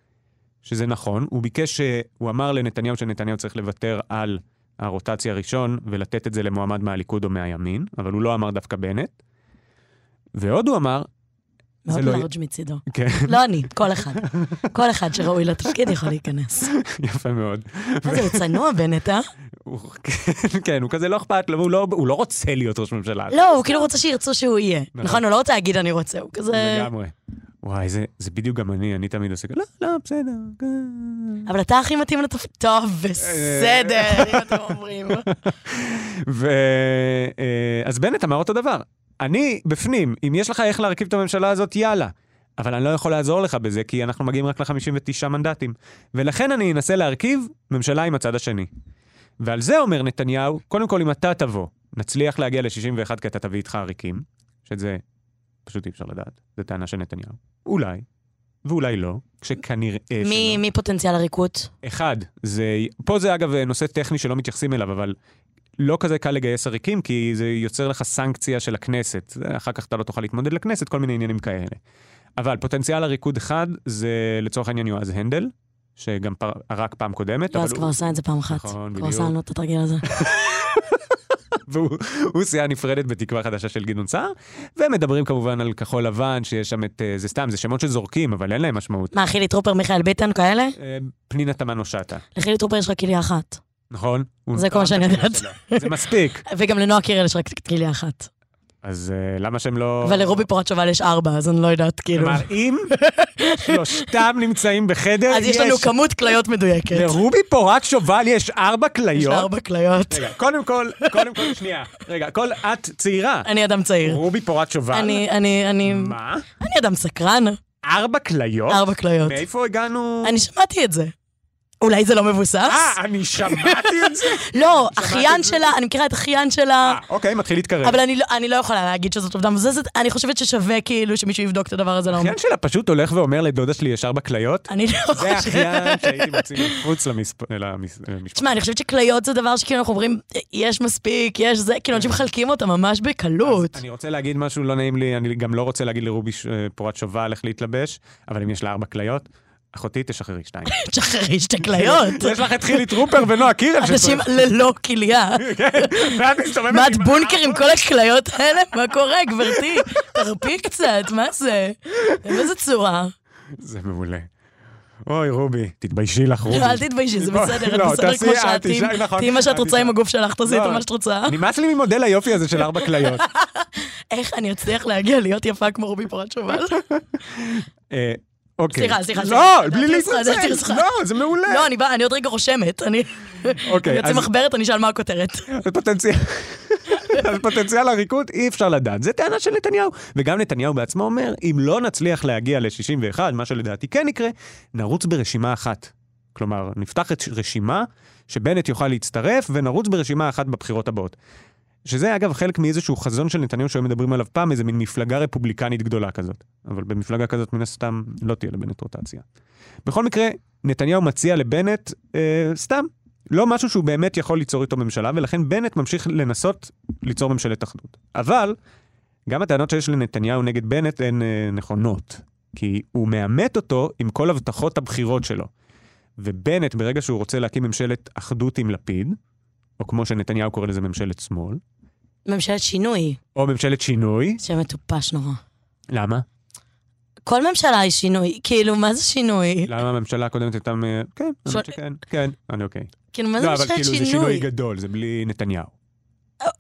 שזה נכון. הוא ביקש, ש- הוא אמר לנתניהו שנתניהו צריך לוותר על הרוטציה הראשון ולתת את זה למועמד מהליכוד או מהימין, אבל הוא לא אמר דווקא בנט. ועוד הוא אמר, מאוד לא לארג' מצידו. כן, לא אני, כל אחד. כל אחד שראוי לתפקיד יכול להיכנס. יפה מאוד. זה, הוא צנוע בנט, אה? הוא- כן, הוא כזה לא אכפת לו, הוא לא, הוא לא רוצה להיות ראש ממשלה. לא, הוא כאילו רוצה שירצו שהוא יהיה. נכון. נכון, הוא לא רוצה להגיד אני רוצה, הוא כזה... לגמרי. וואי, זה, זה בדיוק גם אני, אני תמיד עושה, לא, לא, בסדר. כן." אבל אתה הכי מתאים לתפקיד. טוב, בסדר, אם אתם אומרים. ו... אה, אז בנט אמר אותו דבר. אני בפנים, אם יש לך איך להרכיב את הממשלה הזאת, יאללה. אבל אני לא יכול לעזור לך בזה, כי אנחנו מגיעים רק ל-59 מנדטים. ולכן אני אנסה להרכיב ממשלה עם הצד השני. ועל זה אומר נתניהו, קודם כל, אם אתה תבוא, נצליח להגיע ל-61 כי אתה תביא איתך עריקים, שאת זה פשוט אי אפשר לדעת, זו טענה של נתניהו. אולי, ואולי לא, כשכנראה מי, שלא. מי פוטנציאל עריקות? אחד, זה, פה זה אגב נושא טכני שלא מתייחסים אליו, אבל לא כזה קל לגייס עריקים, כי זה יוצר לך סנקציה של הכנסת. אחר כך אתה לא תוכל להתמודד לכנסת, כל מיני עניינים כאלה. אבל פוטנציאל עריקוד אחד זה לצורך העניין יועז הנדל, שגם פר, ערק פעם קודמת. יועז כבר הוא- עשה את זה פעם אחת. נכון, כבר בדיוק. עשה לנו את התרגיל הזה. והוא הוא סיעה נפרדת בתקווה חדשה של גדעון סער, ומדברים כמובן על כחול לבן, שיש שם את, אה, זה סתם, זה שמות שזורקים, אבל אין להם משמעות. מה, חילי טרופר, מיכאל ביטן, כאלה? אה, פנינה תמנו שטה, לחילי טרופר יש רק כליה אחת. נכון? זה כל מה תרם שאני יודעת. זה מספיק. וגם לנועה קירל יש רק כליה אחת. אז אה, למה שהם לא... אבל לרובי פורט שובל יש ארבע, אז אני לא יודעת, כאילו. כלומר, אם שלושתם נמצאים בחדר, אז יש לנו כמות כליות מדויקת. לרובי פורט שובל יש ארבע יש כליות. ארבע כליות. רגע, קודם כל, קודם כל, שנייה. רגע, כל את צעירה. אני אדם צעיר. רובי פורט שובל. אני, אני, אני, מה? אני אדם סקרן, ארבע כליות? ארבע כליות. מאיפה הגענו? אני שמעתי את זה. אולי זה לא מבוסס? אה, אני שמעתי את זה? לא, אחיין זה? שלה, אני מכירה את אחיין שלה. אה, אוקיי, מתחיל להתקרב. אבל אני לא, אני לא יכולה להגיד שזאת עובדה מבוססת, אני חושבת ששווה כאילו שמישהו יבדוק את הדבר הזה לעומק. האחיין שלה פשוט הולך ואומר לדודה שלי יש ארבע כליות? אני לא זה חושבת... האחיין שהייתי מוציא מחוץ למשפחה. תשמע, אני חושבת שכליות זה דבר שכאילו אנחנו אומרים, יש מספיק, יש זה, כאילו אנשים מחלקים אותם ממש בקלות. אני רוצה להגיד משהו לא נעים לי, אני גם לא רוצה להגיד לרובי ש- פורת שובל איך להתלבש, אבל אם יש לה ארבע כליות, אחותי תשחררי שתיים. תשחררי שתי כליות. יש לך את חילי טרופר ונועה קירל אנשים ללא כליה. כן, ואת מסתובבת מה, את בונקר עם כל הכליות האלה? מה קורה, גברתי? תרפי קצת, מה זה? באיזה צורה? זה מעולה. אוי, רובי, תתביישי לך, רובי. לא, אל תתביישי, זה בסדר, לא, את בסדר תעשי, כמו שאת. תהיי- נכון, תהיי מה שאת אל רוצה עם. הגוף שלך, תעשי את לא. מה שאת רוצה. נמאס לי ממודל היופי הזה של ארבע כליות. איך אני אצליח להגיע להיות יפה כמו רובי פורט שובל? אוקיי. סליחה, סליחה, לא. בלי להתנצל. לא, זה מעולה. לא, אני עוד רגע רושמת. אני אוקיי, אז מחברת, אני אשאל מה הכותרת. פוטנציאל. אז פוטנציאל הריקוד אי אפשר לדעת. זה טענה של נתניהו. וגם נתניהו בעצמו אומר, אם לא נצליח להגיע ל-61, מה שלדעתי כן יקרה, נרוץ ברשימה אחת. כלומר, נפתח את רשימה שבנט יוכל להצטרף, ונרוץ ברשימה אחת בבחירות הבאות. שזה אגב חלק מאיזשהו חזון של נתניהו שהיו מדברים עליו פעם, איזה מין מפלגה רפובליקנית גדולה כזאת. אבל במפלגה כזאת מן הסתם לא תהיה לבנט רוטציה. בכל מקרה, נתניהו מציע לבנט אה, סתם, לא משהו שהוא באמת יכול ליצור איתו ממשלה, ולכן בנט ממשיך לנסות ליצור ממשלת אחדות. אבל גם הטענות שיש לנתניהו נגד בנט הן אה, נכונות, כי הוא מאמת אותו עם כל הבטחות הבחירות שלו. ובנט, ברגע שהוא רוצה להקים ממשלת אחדות עם לפיד, או כמו שנתניהו קורא לזה ממשלת שמאל, ממשלת שינוי, או ממשלת שינוי, שם מטופש נורא. למה? כל ממשלה היא שינוי, כאילו, מה זה שינוי? למה הממשלה הקודמת הייתה... כן, שואל- האמת שכן, כן, אני אוקיי. כאילו, מה זה לא, אבל ממשלת כאילו זה שינוי? שינוי גדול, זה בלי נתניהו.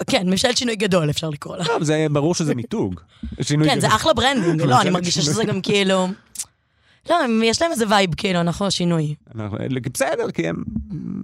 כן, ממשלת שינוי גדול אפשר לקרוא לה. לא, זה ברור שזה מיתוג. שינוי כן. זה אחלה branding. לא, אני ממשלת מרגישה שינוי. שזה גם כאילו... לא, יש להם איזה וייב, כאילו, אנחנו שינוי. אנחנו- בסדר, כי הם...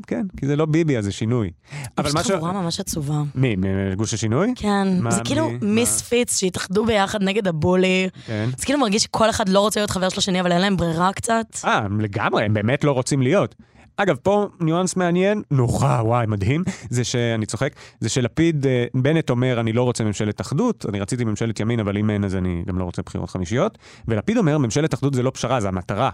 כן, כי זה לא ביבי, אז זה שינוי. אבל מה ש... חבורה ממש עצובה. מי, מגוש השינוי? כן, זה כאילו? misfits שהתאחדו ביחד נגד ה bully. כן. זה כאילו מרגיש שכל אחד לא רוצה להיות חבר של השני, אבל אין להם ברירה קצת. אה, לגמרי, הם באמת לא רוצים להיות. אגב, פה ניואנס מעניין, נורא, וואי, מדהים, זה שאני צוחק, זה שלפיד, אה, בנט אומר, אני לא רוצה ממשלת אחדות, אני רציתי ממשלת ימין, אבל אם אין, אז אני גם לא רוצה בחירות חמישיות, ולפיד אומר, ממשלת אחדות זה לא פשרה, זה המטרה.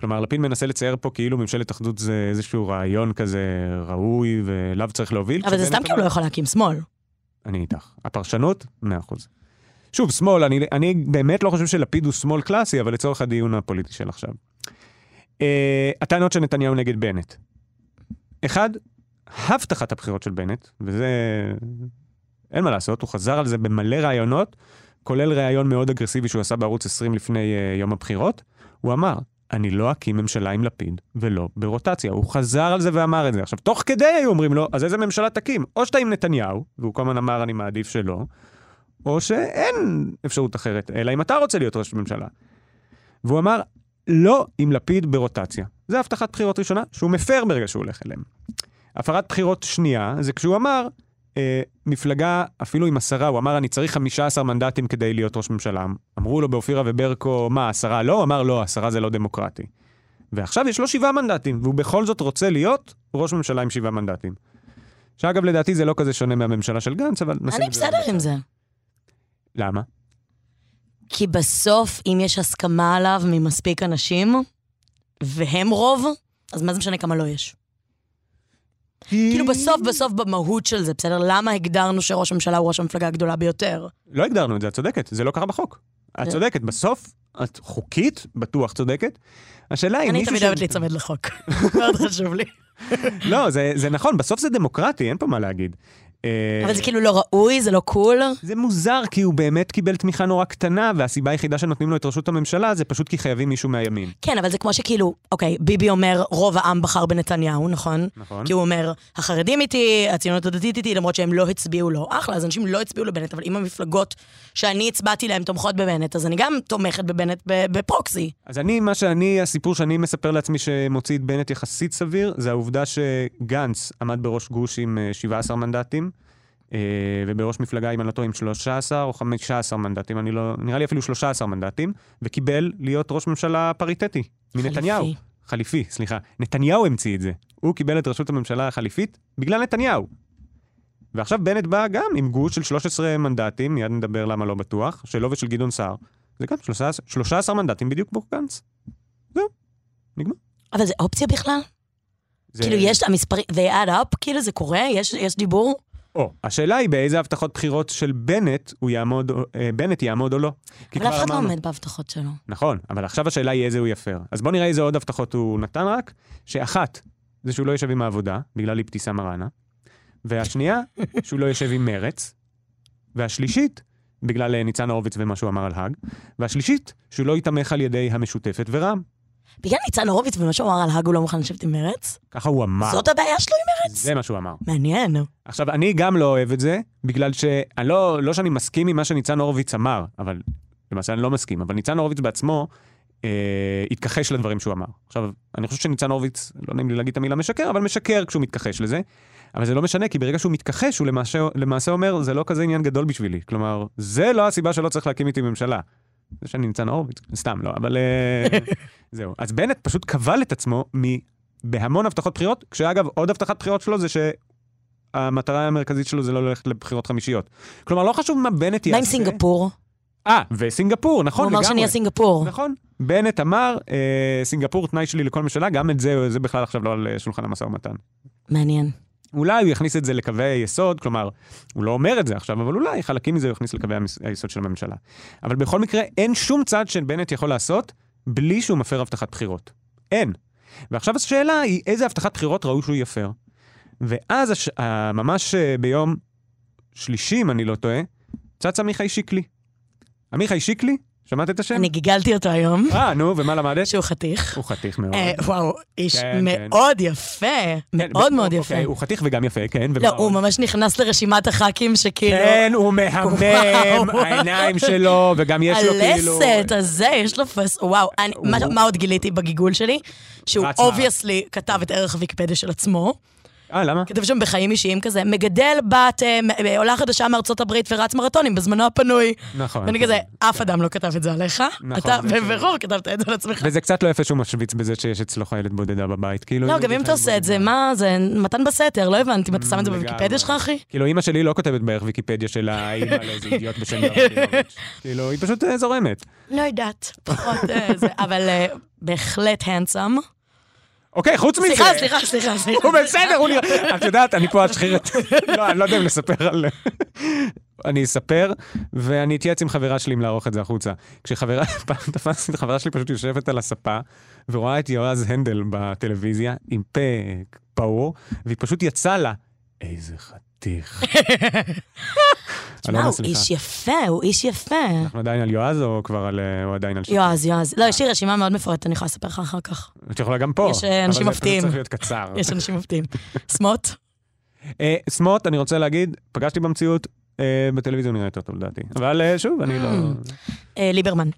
כלומר, לפיד מנסה לצייר פה כאילו ממשלת אחדות זה איזשהו רעיון כזה ראוי, ואליו צריך להוביל. אבל זה סתם כי הוא לא יכול להקים שמאל. אני איתך. הפרשנות, 100%. שוב, שמאל, אני, אני באמת לא חושב שלפיד הוא שמאל קלאסי, אבל לצורך הדיון הפוליטי של עכשיו. Uh, הטענות של נתניהו נגד בנט. אחד, הבטחת הבחירות של בנט, וזה... אין מה לעשות, הוא חזר על זה במלא ראיונות, כולל ראיון מאוד אגרסיבי שהוא עשה בערוץ 20 לפני uh, יום הבחירות. הוא אמר, אני לא אקים ממשלה עם לפיד ולא ברוטציה. הוא חזר על זה ואמר את זה. עכשיו, תוך כדי היו אומרים לו, אז איזה ממשלה תקים? או שאתה עם נתניהו, והוא כל הזמן אמר, אני מעדיף שלא, או שאין אפשרות אחרת, אלא אם אתה רוצה להיות ראש ממשלה. והוא אמר, לא עם לפיד ברוטציה. זה הבטחת בחירות ראשונה שהוא מפר ברגע שהוא הולך אליהם. הפרת בחירות שנייה זה כשהוא אמר, אה, מפלגה, אפילו עם עשרה, הוא אמר, אני צריך 15 מנדטים כדי להיות ראש ממשלה. אמרו לו באופירה וברקו, מה, עשרה לא? הוא אמר, לא, עשרה זה לא דמוקרטי. ועכשיו יש לו שבעה מנדטים, והוא בכל זאת רוצה להיות ראש ממשלה עם שבעה מנדטים. שאגב, לדעתי זה לא כזה שונה מהממשלה של גנץ, אבל נשים אני את זה בסדר. עם זה. למה? כי בסוף, אם יש הסכמה עליו ממספיק אנשים, והם רוב, אז מה זה משנה כמה לא יש? כאילו בסוף, בסוף במהות של זה, בסדר? למה הגדרנו שראש הממשלה הוא ראש המפלגה הגדולה ביותר? לא הגדרנו את זה, את צודקת, זה לא קרה בחוק. את זה- צודקת, בסוף, את חוקית, בטוח צודקת. השאלה היא, אני תמיד אוהבת להיצמד לחוק. מאוד חשוב לי. לא, זה נכון, בסוף זה דמוקרטי, אין פה מה להגיד. אה, אבל זה כאילו לא ראוי, זה לא קול. זה מוזר, כי הוא באמת קיבל תמיכה נורא קטנה, והסיבה היחידה שנותנים לו את ראשות הממשלה זה פשוט כי חייבים מישהו מהימין. כן, אבל זה כמו שכאילו, אוקיי, ביבי אומר, רוב העם בחר בנתניהו, נכון? נכון? כי הוא אומר, החרדים איתי, הציונות הדתית איתי, למרות שהם לא הצביעו לו. אחלה, אז אנשים לא הצביעו לבנט, אבל אם המפלגות שאני הצבעתי להן תומכות בבנט, אז אני גם תומכת בבנט בפרוקסי. אז אני, מה שאני, הסיפור שאני מספר לעצמי שמוציא את בנט יחסית סביר, זה העובדה שגנץ עמד בראש גוש עם אה, 17 מנדטים, אה, ובראש מפלגה, אם אני לא טועה, עם 13 או 15 מנדטים, אני לא, נראה לי אפילו 13 מנדטים, וקיבל להיות ראש ממשלה פריטטי, מנתניהו. חליפי. חליפי, סליחה. נתניהו המציא את זה. הוא קיבל את ראשות הממשלה החליפית בגלל נתניהו. ועכשיו בנט בא גם עם גוש של 13 מנדטים, מיד נדבר למה לא בטוח, שלו ושל גדעון סער. זה גם 13, 13 מנדטים בדיוק כמו גנץ. זהו, נגמר. אבל זה אופציה בכלל? זה... כאילו, יש המספרים, they add up? כאילו, זה קורה? יש יש דיבור? או, השאלה היא באיזה הבטחות בחירות של בנט הוא יעמוד, אה, בנט יעמוד או לא. אבל אף אחד לא עומד בהבטחות שלו. נכון, אבל עכשיו השאלה היא איזה הוא יפר. אז בואו נראה איזה עוד הבטחות הוא נתן רק, שאחת, זה שהוא לא יושב עם העבודה, בגלל אבתיסאם מראענה, והשנייה, שהוא לא יושב עם מרץ, והשלישית, בגלל אה, ניצן הורוביץ ומה שהוא אמר על האג, והשלישית, שהוא לא ייתמך על ידי המשותפת ורע"מ. בגלל ניצן הורוביץ ומה שהוא אמר על האג הוא לא מוכן לשבת עם מרץ? ככה הוא אמר. זאת הבעיה שלו עם מרץ? זה מה שהוא אמר. מעניין. עכשיו, אני גם לא אוהב את זה, בגלל שאני לא, לא שאני מסכים עם מה שניצן הורוביץ אמר, אבל למעשה אני לא מסכים, אבל ניצן הורוביץ בעצמו אה, התכחש לדברים שהוא אמר. עכשיו, אני חושב שניצן הורוביץ, לא נעים לי להגיד את המילה משקר, אבל משקר כשהוא מתכחש לזה, אבל זה לא משנה, כי ברגע שהוא מתכחש, הוא למעשה, למעשה אומר, זה לא כזה עניין גדול בשבילי. כלומר, זה לא הסיבה שלא צריך להקים איתי ממשלה. זה שאני ניצן הורוביץ, סתם לא, אבל אה, זהו. אז בנט פשוט כבל את עצמו. בהמון הבטחות בחירות, כשאגב, עוד הבטחת בחירות שלו זה ש... המטרה המרכזית שלו זה לא ללכת לבחירות חמישיות. כלומר, לא חשוב מה בנט יעשה. מה עם סינגפור? אה, וסינגפור, נכון, הוא אמר לגמרי. שנהיה סינגפור. נכון. בנט אמר, אה, סינגפור תנאי שלי לכל ממשלה, גם את זה, זה בכלל עכשיו לא על אה, שולחן המשא ומתן. מעניין. אולי הוא יכניס את זה לקווי היסוד, כלומר, הוא לא אומר את זה עכשיו, אבל אולי חלקים מזה הוא יכניס לקווי היסוד של הממשלה. אבל בכל מקרה, אין שום צעד שבנט יכול לעשות בלי שהוא מפר הבטחת בחירות. אין. ועכשיו השאלה היא, איזה הבטחת בחירות ראוי שהוא יפר? ואז הש... ממש אה, ביום שלישי, אם אני לא טועה, צץ עמיחי שיקלי. עמיחי שיקלי, שמעת את השם? אני גיגלתי אותו היום, אה, נו, ומה למדת? שהוא חתיך. הוא חתיך מאוד. אה, וואו, איש כן, כן. מאוד יפה. כן, מאוד מאוד אוקיי, יפה. הוא חתיך וגם יפה, כן. לא? הוא ממש נכנס לרשימת הח"כים שכאילו... כן, הוא מהמם. העיניים שלו, וגם יש לו כאילו... הלסת הזה, יש לו פס... וואו, אני- מה- עוד גיליתי בגיגול שלי? שהוא. obviously כתב את ערך הוויקיפדיה של עצמו. אה, למה? כתב שם בחיים אישיים כזה, מגדל בת אה, אה, עולה חדשה מארצות הברית ורץ מרתונים בזמנו הפנוי. נכון. ואני כזה, אף אדם לא כתב את זה עליך. נכון, אתה בבירור כתבת את זה על עצמך. וזה קצת לא יפה שהוא משוויץ בזה שיש אצלו חיילת בודדה בבית, כאילו... לא, גם אם אתה עושה את זה. מה זה, מתן בסתר, לא הבנתי, אם אתה שם את זה. בוויקיפדיה שלך, אחי? כאילו, אימא שלי לא כותבת בערך ויקיפדיה שלה, אימא לאיזה אידיוט בשם. כאילו, היא פשוט אה, זורמת. לא יודעת, פחות זה, אבל בהחלט. אוקיי, חוץ מזה... סליחה, סליחה, סליחה, סליחה. הוא בסדר, הוא נראה... את יודעת, אני פה אשחיר את... לא, אני לא יודע אם לספר על... אני אספר, ואני אתייעץ עם חברה שלי אם לערוך את זה החוצה. כשחברה, פעם תפסתי את החברה שלי פשוט יושבת על הספה, ורואה את יועז הנדל בטלוויזיה, עם פה פעור, והיא פשוט יצאה לה, איזה חתיך. תשמע, אלונה, הוא סליחה. איש יפה, הוא איש יפה. אנחנו עדיין על יועז או כבר על... אה, או עדיין על שיקלי? יועז, יועז. לא, יש לי רשימה מאוד מפורטת, אני יכולה לספר לך אחר כך. את יכולה גם פה. יש, אה, אנשים אבל מפתיעים. זה פשוט צריך להיות קצר. יש אנשים מפתיעים. סמוט? אה, סמוט, אני רוצה להגיד, פגשתי במציאות, אה, בטלוויזיה נראה יותר טוב לדעתי. אבל אה, שוב, אני לא... אה, ליברמן.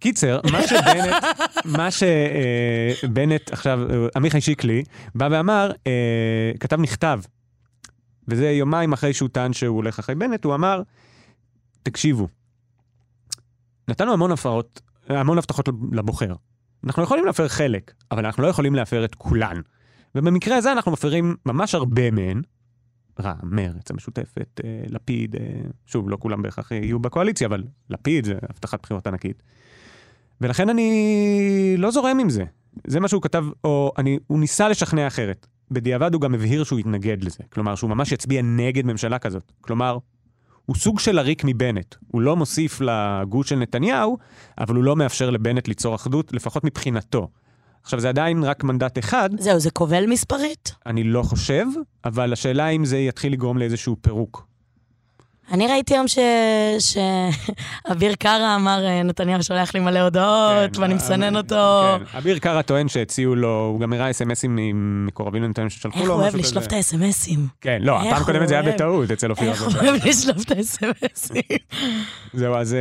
קיצר, מה שבנט, מה שבנט עכשיו, אה, עמיחי שיקלי, בא ואמר, אה, כתב מכתב וזה יומיים אחרי שהוא טען שהוא הולך אחרי בנט, הוא אמר, תקשיבו, נתנו המון הפרות, המון הבטחות לבוחר. אנחנו יכולים להפר חלק, אבל אנחנו לא יכולים להפר את כולן. ובמקרה הזה אנחנו מפרים ממש הרבה מהן. רע"מ, מרצ, המשותפת, אה, לפיד, אה, שוב, לא כולם בהכרח יהיו בקואליציה, אבל לפיד זה הבטחת בחירות ענקית. ולכן אני לא זורם עם זה. זה מה שהוא כתב, או אני, הוא ניסה לשכנע אחרת. בדיעבד הוא גם הבהיר שהוא יתנגד לזה. כלומר, שהוא ממש יצביע נגד ממשלה כזאת. כלומר, הוא סוג של עריק מבנט. הוא לא מוסיף לגוש של נתניהו, אבל הוא לא מאפשר לבנט ליצור אחדות, לפחות מבחינתו. עכשיו, זה עדיין רק מנדט אחד. זהו, זה כובל מספרית? אני לא חושב, אבל השאלה אם זה יתחיל לגרום לאיזשהו פירוק. אני ראיתי היום שאביר קארה אמר, אה, נתניהו שולח לי מלא הודעות, כן, ואני מסנן אותו. כן, אביר קארה טוען שהציעו לו, הוא גם הראה אסמסים ממקורבים לנתניהו ששלחו לו. איך הוא אוהב לשלוף את האסמסים. כן, לא, הפעם קודמת זה היה בטעות אצל אופיר. איך הוא אוהב לשלוף את האסמסים. זהו, אז...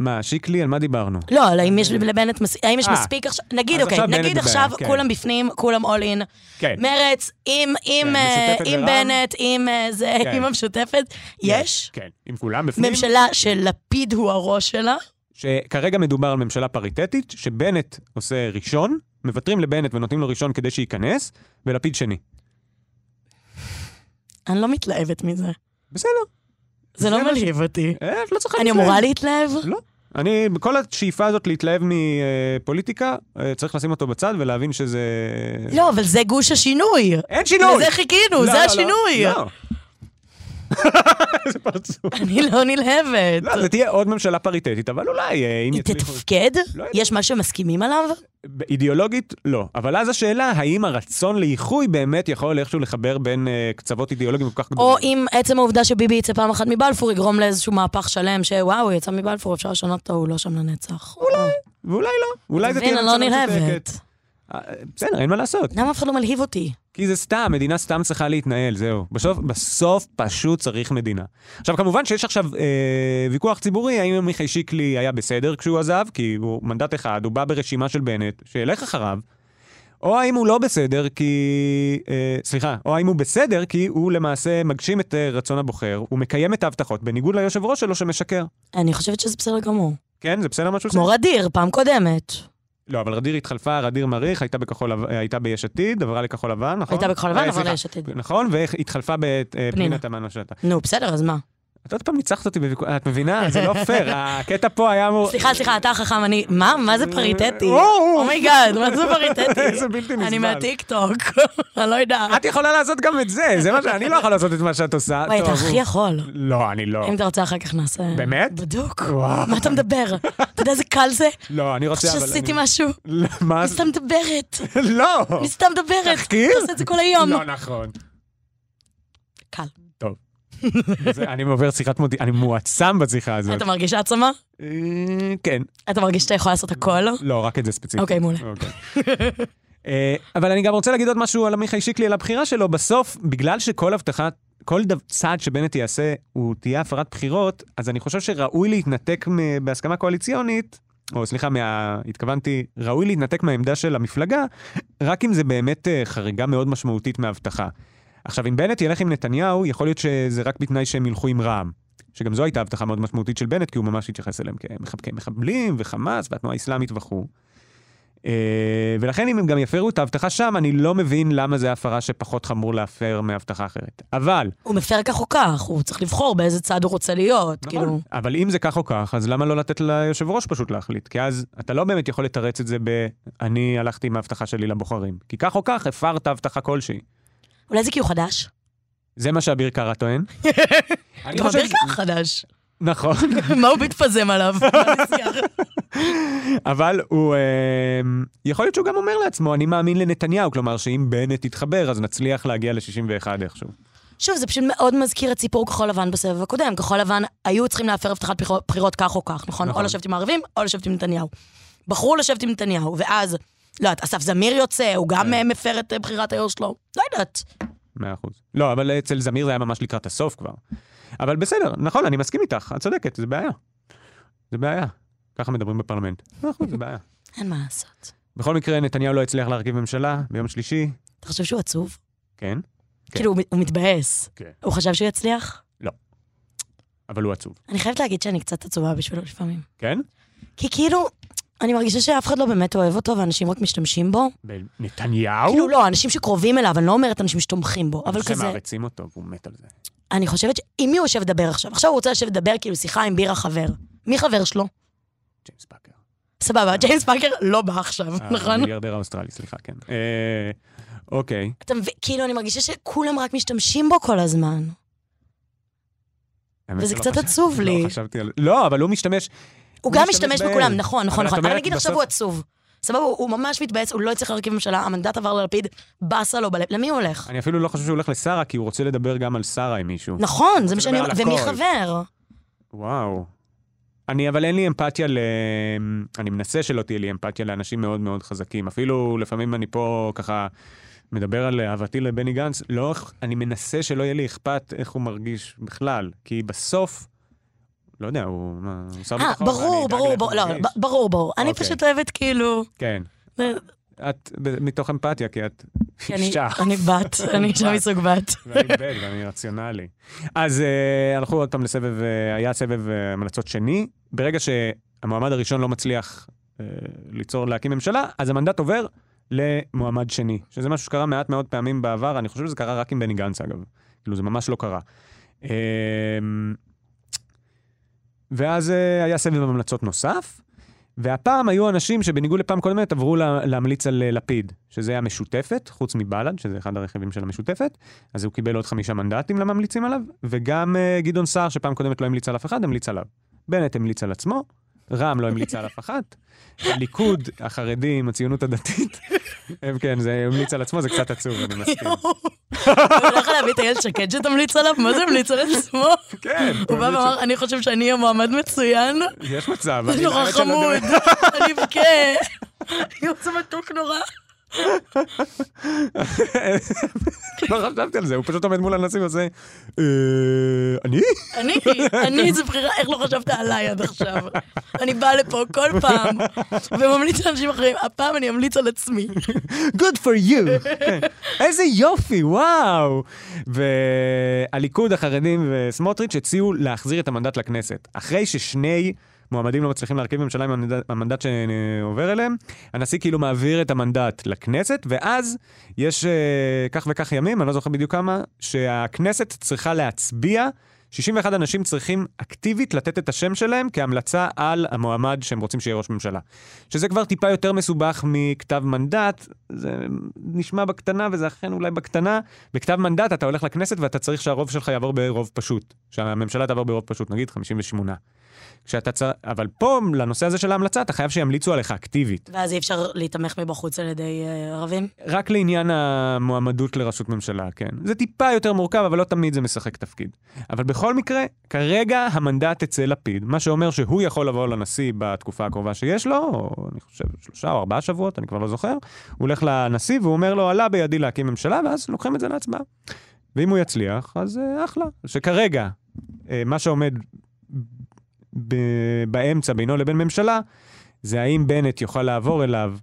מה, שיקלי, על מה דיברנו? לא, על האם יש לבנט, האם יש אה. מספיק עכשיו, נגיד, אוקיי, נגיד עכשיו כן. כולם בפנים, כולם אול אין. כן. מרץ, עם כן, אה, בנט, עם אה, זה, עם המשותפת, יש? כן, עם כולם בפנים. ממשלה שלפיד הוא הראש שלה. שכרגע מדובר על ממשלה פריטטית, שבנט עושה ראשון, מוותרים לבנט ונותנים לו ראשון כדי שייכנס, ולפיד שני. אני לא מתלהבת מזה. בסדר. זה לא מלהיב אותי. לא צריך להתלהב. אני אמורה להתלהב? לא. אני, בכל השאיפה הזאת להתלהב מפוליטיקה, אה, צריך לשים אותו בצד ולהבין שזה... לא, אבל זה גוש השינוי. אין שינוי! לזה חיכינו, לא, זה לא, השינוי. לא. איזה פרצוף. אני לא נלהבת. לא, זה תהיה עוד ממשלה פריטטית, אבל אולי אה, אם יצליחו... היא תתפקד? יש משהו שמסכימים עליו? אידיאולוגית, לא. אבל אז השאלה, האם הרצון לאיחוי באמת יכול איכשהו לחבר בין uh, קצוות אידיאולוגיים כל כך גדולים? או אם עצם העובדה שביבי יצא פעם אחת מבלפור יגרום לאיזשהו מהפך שלם, שוואו, הוא יצא מבלפור, אפשר לשנות אותו, הוא לא שם לנצח. אולי, ואולי לא. אולי זה תהיה ממשלה נלהבת. אה, בסדר, אין מה לעשות. למה אף אחד לא מלהיב אותי? כי זה סתם, מדינה סתם צריכה להתנהל, זהו. בסוף, בסוף פשוט צריך מדינה. עכשיו, כמובן שיש עכשיו אה, ויכוח ציבורי, האם עמיחי שיקלי היה בסדר כשהוא עזב, כי הוא מנדט אחד, הוא בא ברשימה של בנט, שילך אחריו, או האם הוא לא בסדר כי... אה, סליחה, או האם הוא בסדר כי הוא למעשה מגשים את אה, רצון הבוחר, הוא מקיים את ההבטחות, בניגוד ליושב ראש שלו שמשקר. אני חושבת שזה בסדר גמור. כן, זה בסדר מה שהוא עושה? כמו רדיר, פעם קודמת. לא, אבל רדיר התחלפה, רדיר מריח, הייתה, בכחול, הייתה ביש עתיד, עברה לכחול לבן, נכון? הייתה בכחול לבן, אה, עברה ליש עתיד. נכון, והתחלפה בפנינה תמנו שטה. נו, בסדר, אז מה? את עוד פעם ניצחת אותי בוויכוח, את מבינה? זה לא פייר, הקטע פה היה אמור... סליחה, סליחה, אתה חכם, אני... מה? מה זה פריטטי? oh my god, מה זה פריטטי? איזה בלתי נסבל. אני מהטיקטוק, אני לא יודעת. את יכולה לעשות גם את זה, זה מה שאני לא יכול לעשות את מה שאת עושה. וואי, אתה הכי יכול. לא, אני לא. אם אתה רוצה אחר כך נעשה... באמת? בדוק. מה אתה מדבר? אתה יודע איזה קל זה? לא, אני רוצה... אבל... שעשיתי משהו? מה? אני סתם מדברת. לא. אני סתם מדברת. תחקיר? אתה עושה את זה כל היום. לא נכון. קל. אני עובר שיחת מודיעין, אני מועצם בשיחה הזאת. אתה מרגיש העצמה? אה, כן. אתה מרגיש שאתה יכול לעשות הכל? לא, רק את זה ספציפית. אוקיי, מעולה. אוקיי. אה, אבל אני גם רוצה להגיד עוד משהו על עמיחי שיקלי, על הבחירה שלו. בסוף, בגלל שכל הבטחה, כל צעד שבנט יעשה, הוא תהיה הפרת בחירות, אז אני חושב שראוי להתנתק בהסכמה קואליציונית, או סליחה, מה... התכוונתי, ראוי להתנתק מהעמדה של המפלגה, רק אם זה באמת אה, חריגה מאוד משמעותית מהבטחה. עכשיו, אם בנט ילך עם נתניהו, יכול להיות שזה רק בתנאי שהם ילכו עם רע"מ. שגם זו הייתה הבטחה מאוד משמעותית של בנט, כי הוא ממש התייחס אליהם כמחבקי מחבלים וחמאס והתנועה האסלאמית וכו'. Uh, ולכן אם הם גם יפרו את ההבטחה שם, אני לא מבין למה זה הפרה שפחות חמור להפר מהבטחה אחרת. אבל... הוא מפר כך או כך, הוא צריך לבחור באיזה צד הוא רוצה להיות, נכון, כאילו... אבל אם זה כך או כך, אז למה לא לתת ליושב ראש פשוט להחליט? כי אז אתה לא באמת יכול לתרץ את זה ב... אני הלכתי עם ההבטחה שלי לבוחרים. כי כך או כך הפרת הבטחה כלשהי. אולי זה כי הוא חדש? זה מה שאביר קארה טוען. גם אביר קארה חדש. נכון. מה הוא מתפזם עליו? אבל הוא, אה, יכול להיות שהוא גם אומר לעצמו, אני מאמין לנתניהו, כלומר שאם בנט יתחבר, אז נצליח להגיע ל-61 איכשהו. שוב, זה פשוט מאוד מזכיר את סיפור כחול לבן בסבב הקודם. כחול לבן היו צריכים להפר הבטחת בחירות כך או כך, נכון? נכון. או לשבת עם הערבים, או לשבת עם נתניהו. בחרו לשבת עם נתניהו, ואז לא יודעת, אסף זמיר יוצא, הוא גם כן. מפר את בחירת היו"ר שלו. לא יודעת. מאה אחוז. לא, אבל אצל זמיר זה היה ממש לקראת הסוף כבר. אבל בסדר, נכון, אני מסכים איתך, את צודקת, זה בעיה. זה בעיה. ככה מדברים בפרלמנט. נכון, זה בעיה. אין מה לעשות. בכל מקרה, נתניהו לא הצליח להרכיב ממשלה ביום שלישי. אתה חושב שהוא עצוב? כן. כאילו, הוא מת- הוא מתבאס. כן. הוא חשב שהוא יצליח? אבל הוא עצוב. אני חייבת להגיד שאני קצת עצובה בשבילו לפעמים. כן? כי כאילו, אני מרגישה שאף אחד לא באמת אוהב אותו, ואנשים רק משתמשים בו. נתניהו? כאילו, לא, אנשים שקרובים אליו, אני לא אומרת אנשים שתומכים בו, אבל כזה... שמעריצים אותו, והוא מת על זה. אני חושבת ש... עם מי הוא יושב לדבר עכשיו? עכשיו הוא רוצה לשבת לדבר כאילו שיחה עם בירה חבר. מי חבר שלו? ג'יימס פאקר. סבבה, ג'יימס פאקר לא בא עכשיו, נכון? המיליארדר האוסטרלי, סליחה, כן. אה, אוקיי. אתה מבין, כאילו, אני מרגישה שכולם רק משתמשים בו כל הזמן. וזה קצת עצוב לי. לא על... לא, אבל הוא משתמש... הוא גם משתמש. בכולם, נכון, נכון, נכון. אבל נגיד עכשיו הוא עצוב. סבבה, הוא ממש מתבאס, הוא לא הצליח להרכיב ממשלה, המנדט עבר ללפיד, באסה לו בלב. למי הוא הולך? אני אפילו לא חושב שהוא הולך לשרה, כי הוא רוצה לדבר גם על שרה עם מישהו. נכון, זה מה שאני אומרת. ומי. חבר? וואו. אני, אבל אין לי אמפתיה ל... אני מנסה שלא תהיה לי אמפתיה לאנשים מאוד מאוד חזקים. אפילו לפעמים אני פה ככה מדבר על אהבתי לבני גנץ, לא, אני מנסה שלא יהיה לי אכפת איך הוא מרגיש בכלל. כי בסוף, לא יודע, הוא, מה, הוא שר אה, ביטחון. ואני ברור, ברור, ברור, לא, ברור, ברור. אני אוקיי. פשוט אוהבת כאילו... כן. את, ב- מתוך אמפתיה, כי את אישה. אני בת, אני אישה מסוג בת. ואני בן ואני רציונלי. אז uh, הלכו עוד פעם לסבב, uh, היה סבב המלצות שני. ברגע שהמועמד הראשון לא מצליח ליצור, להקים ממשלה, אז המנדט עובר למועמד שני, שזה משהו שקרה מעט מאוד פעמים בעבר, אני חושב שזה קרה רק עם בני גנץ אגב. כאילו זה ממש לא קרה. ואז uh, היה סבב המלצות נוסף, והפעם היו אנשים שבניגוד לפעם קודמת עברו לה, להמליץ על אה, לפיד, שזה היה משותפת, חוץ מבל"ד, שזה אחד הרכיבים של המשותפת, אז הוא קיבל עוד חמישה מנדטים לממליצים עליו, וגם uh, גדעון סער, שפעם קודמת לא המליץ על אף אחד, המליץ עליו. בנט המליץ על עצמו, רע"מ לא המליץ על אף אחת, הליכוד, החרדים, הציונות הדתית, הם כן, זה המליץ על עצמו, זה קצת עצוב, אני מסכים. הוא הולך להביא את איילת שקד שתמליץ עליו? מה זה המליץ על עצמו? כן, הוא בא ואמר, אני חושב שאני אהיה מועמד מצוין. יש מצב. זה אני- נורא לא חמוד, אני אבכה. יואו, זה מתוק נורא. לא חשבתי על זה, הוא פשוט עומד מול הנשיא ועושה, "אה, אני? אני, אני, זו בחירה, איך לא חשבת עליי עד עכשיו? אני באה לפה כל פעם וממליץ לאנשים אחרים, הפעם אני אמליץ על עצמי. Good for you. כן. איזה יופי, וואו. והליכוד, החרדים וסמוטריץ' הציעו להחזיר את המנדט לכנסת. אחרי ששני מועמדים לא מצליחים להרכיב ממשלה עם המנדט, שעובר אליהם, הנשיא כאילו מעביר את המנדט לכנסת, ואז יש אה, כך וכך ימים, אני לא זוכר בדיוק כמה, שהכנסת צריכה להצביע. 61 אנשים צריכים אקטיבית לתת את השם שלהם כהמלצה על המועמד שהם רוצים שיהיה ראש ממשלה. שזה כבר טיפה יותר מסובך מכתב מנדט, זה נשמע בקטנה וזה אכן אולי בקטנה. בכתב מנדט אתה הולך לכנסת ואתה צריך שהרוב שלך יעבור ברוב פשוט. שהממשלה תעבור ברוב פשוט, נגיד 58. כשאתה צר... אבל פה, לנושא הזה של ההמלצה, אתה חייב שימליצו עליך אקטיבית. ואז אי אפשר להתמך מבחוץ על ידי אה, ערבים? רק לעניין המועמדות לראשות ממשלה, כן. זה טיפה יותר מורכב, אבל לא תמיד זה משחק תפקיד. אבל בכל מקרה, כרגע המנדט אצל לפיד, מה שאומר שהוא יכול לבוא לנשיא בתקופה הקרובה שיש לו, או אני חושב שלושה או ארבעה שבועות, אני כבר לא זוכר, הוא הולך לנשיא והוא אומר לו, עלה בידי להקים ממשלה, ואז לוקחים את זה להצבעה. ואם הוא יצליח, אז אה, אחלה. שכרגע, אה, מה שעומד באמצע בינו לבין ממשלה, זה האם בנט יוכל לעבור אליו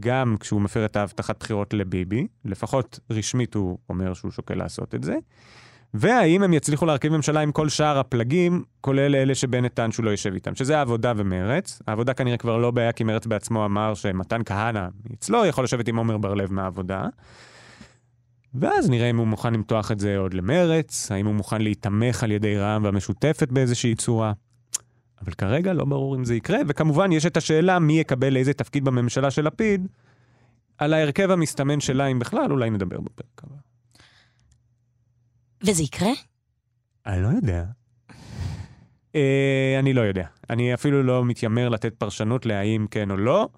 גם כשהוא מפר את ההבטחת בחירות לביבי, לפחות רשמית הוא אומר שהוא שוקל לעשות את זה, והאם הם יצליחו להרכיב ממשלה עם כל שאר הפלגים, כולל אלה שבנט טען שהוא לא יושב איתם, שזה העבודה ומרץ. העבודה כנראה כבר לא בעיה, כי מרץ בעצמו אמר שמתן כהנא אצלו יכול לשבת עם עומר בר-לב מהעבודה. ואז נראה אם הוא מוכן למתוח את זה עוד למרץ, האם הוא מוכן להיתמך על ידי רע"מ והמשותפת באיזושהי צורה. אבל כרגע לא ברור אם זה יקרה, וכמובן יש את השאלה מי יקבל איזה תפקיד בממשלה של לפיד. על ההרכב המסתמן שלה, אם בכלל, אולי נדבר בפרק הבא. וזה יקרה? אני לא יודע. אה, אני לא יודע. אני אפילו לא מתיימר לתת פרשנות להאם כן או לא.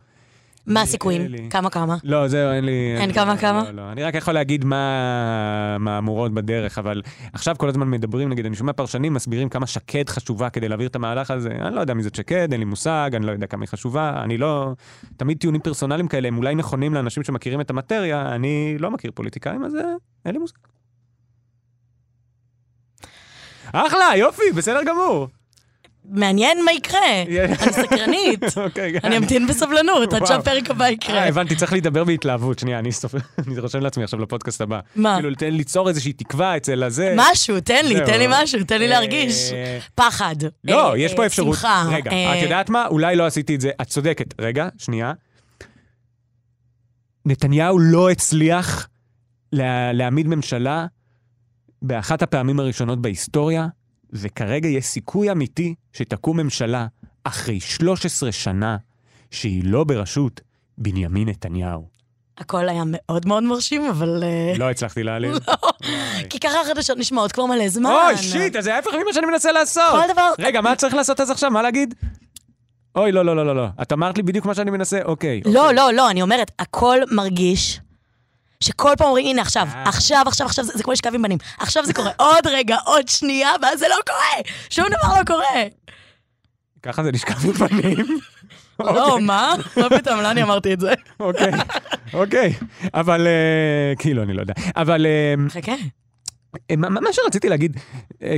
מה הסיכויים? כמה כמה? לא, זהו, אין לי... אין כמה לא, כמה? לא, לא. אני רק יכול להגיד מה המהמורות בדרך, אבל עכשיו כל הזמן מדברים, נגיד, אני שומע פרשנים מסבירים כמה שקד חשובה כדי להעביר את המהלך הזה. אני לא יודע מי זאת שקד, אין לי מושג, אני לא יודע כמה היא חשובה. אני לא... תמיד טיעונים פרסונליים כאלה הם אולי נכונים לאנשים שמכירים את המטריה, אני לא מכיר פוליטיקאים, אז אה, אין לי מושג. אחלה, יופי, בסדר גמור. מעניין מה יקרה. אני סקרנית. אוקיי, אני אמתין בסבלנות עד. שהפרק הבא יקרה. אה, הבנתי, צריך להידבר בהתלהבות. שנייה, אני רושם לעצמי עכשיו לפודקאסט הבא. מה? כאילו, תן ליצור איזושהי תקווה אצל הזה. משהו, תן לי. תן לי משהו, תן לי אה, להרגיש. פחד. לא, אה, יש פה אפשרות. שמחה. רגע, את יודעת מה? אולי לא עשיתי את זה. את צודקת. רגע, שנייה. נתניהו לא הצליח לה, להעמיד ממשלה באחת הפעמים הראשונות בהיסטוריה, וכרגע יש סיכוי אמיתי שתקום ממשלה אחרי 13 שנה שהיא לא בראשות בנימין נתניהו. הכל היה מאוד מאוד מרשים, אבל... אה, לא הצלחתי להעליב. כי ככה החדשות נשמעות כבר מלא זמן. אוי, שיט, אז זה ההפך ממה שאני מנסה לעשות. כל דבר... רגע, מה צריך לעשות אז עכשיו? מה להגיד? אוי, לא, לא, לא, לא, לא. את אמרת לי בדיוק מה שאני מנסה, אוקיי. לא, לא, לא, אני אומרת, הכל מרגיש שכל פעם אומרים, הנה עכשיו, אה. עכשיו, עכשיו, עכשיו, זה זה כמו לשכב עם בנים. עכשיו זה קורה, עוד רגע, עוד שנייה, ואז זה לא קורה! שום דבר לא קורה. ככה זה נשכב בפנים. לא, מה? לא פתאום, לא אני אמרתי את זה. אוקיי, אוקיי. אבל, אה, כאילו, אני לא יודע. אבל אה, חכה. מה שרציתי להגיד,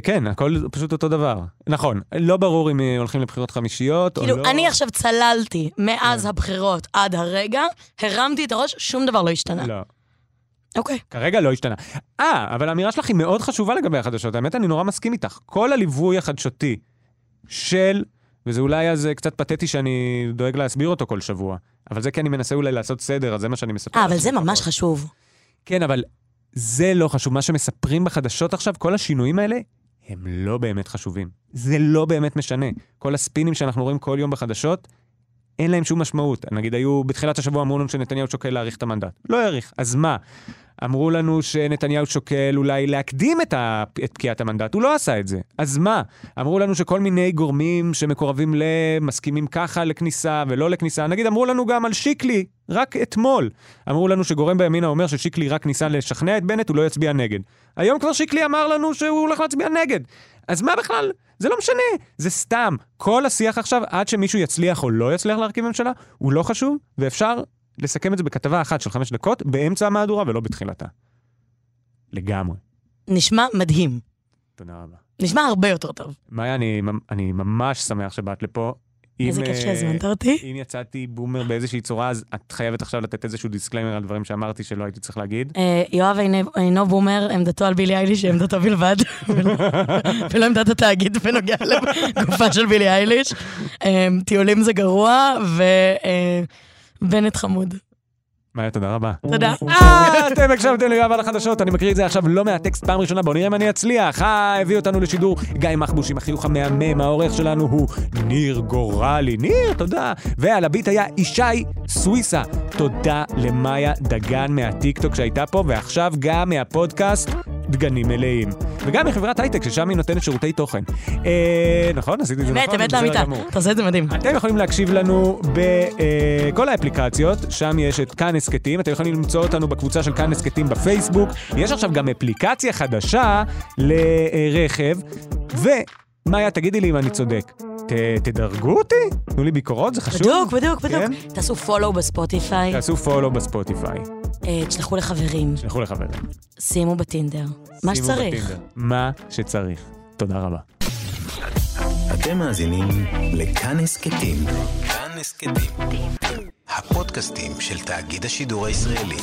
כן, הכל פשוט אותו דבר. נכון, לא ברור אם הולכים לבחירות חמישיות או לא. כאילו, אני עכשיו צללתי מאז הבחירות עד הרגע, הרמתי את הראש, שום דבר לא השתנה. לא. אוקיי. כרגע לא השתנה. אה, אבל האמירה שלך היא מאוד חשובה לגבי החדשות. האמת, אני נורא מסכים איתך. כל הליווי החדשותי של, וזה אולי אז אה, קצת פתטי שאני דואג להסביר אותו כל שבוע, אבל זה כי אני מנסה אולי לעשות סדר, אז זה מה שאני מספר. אה, אבל זה ממש לפחות. חשוב. כן, אבל זה לא חשוב. מה שמספרים בחדשות עכשיו, כל השינויים האלה, הם לא באמת חשובים. זה לא באמת משנה. כל הספינים שאנחנו רואים כל יום בחדשות, אין להם שום משמעות. נגיד, היו, בתחילת השבוע אמרו לנו שנתניהו שוקל להאריך את המנדט. לא האריך. אז מה? אמרו לנו שנתניהו שוקל אולי להקדים את, ה... את פקיעת המנדט, הוא לא עשה את זה. אז מה? אמרו לנו שכל מיני גורמים שמקורבים ל... מסכימים ככה לכניסה ולא לכניסה. נגיד, אמרו לנו גם על שיקלי, רק אתמול. אמרו לנו שגורם בימינה אומר ששיקלי רק ניסה לשכנע את בנט, הוא לא יצביע נגד. היום כבר שיקלי אמר לנו שהוא הולך להצביע נגד. אז מה בכלל? זה לא משנה, זה סתם. כל השיח עכשיו, עד שמישהו יצליח או לא יצליח להרכיב ממשלה, הוא לא חשוב, ואפשר לסכם את זה בכתבה אחת של חמש דקות, באמצע המהדורה ולא בתחילתה. לגמרי. נשמע מדהים. תודה רבה. נשמע הרבה יותר טוב. מאיה, אני, אני ממש שמח שבאת לפה. איזה כיף אה, שהזמנת אותי. אם יצאתי boomer באיזושהי צורה, אז את חייבת עכשיו לתת איזשהו דיסקליימר על דברים שאמרתי שלא הייתי צריך להגיד. אה, יואב אינו- boomer, עמדתו על בילי אייליש היא עמדתו בלבד, ולא- עמדת התאגיד בנוגע לגופה של בילי אייליש. אה, טיולים זה גרוע, ובנט חמוד. מאיה, תודה רבה. תודה. אה, אתם הקשבתם ליואב על החדשות, אני מקריא את זה עכשיו לא מהטקסט פעם ראשונה, בואו נראה אם אני אצליח. אה, הביא אותנו לשידור גיא מחבוש עם החיוך המהמם, העורך שלנו הוא ניר גורלי. ניר, תודה. ועל הביט היה ישי סוויסה. תודה למאיה דגן מהטיקטוק שהייתה פה, ועכשיו גם מהפודקאסט דגנים מלאים. וגם מחברת הייטק, ששם היא נותנת שירותי תוכן. אה, נכון? עשיתי את זה נכון? אמת, אמת לאמיתה. עושה את זה מדהים. אתם יכולים להקשיב לנו בכל האפליקציות, שם יש את כאן הסכתים, אתם יכולים למצוא אותנו בקבוצה של כאן הסכתים בפייסבוק, יש עכשיו גם אפליקציה חדשה לרכב, ומאיה, תגידי לי אם אני צודק, ת, תדרגו אותי? תנו לי ביקורות, זה חשוב? בדיוק, בדיוק, בדיוק. כן? תעשו פולו בספוטיפיי, תעשו פולו בספוטיפיי, אה, תשלחו לחברים, שלחו לחברים. שימו בטינדר. מה שצריך. בטינדר. מה שצריך. תודה רבה. אתם מאזינים לכאן הסכתים. כאן הסכתים. הפודקאסטים של תאגיד השידור הישראלי.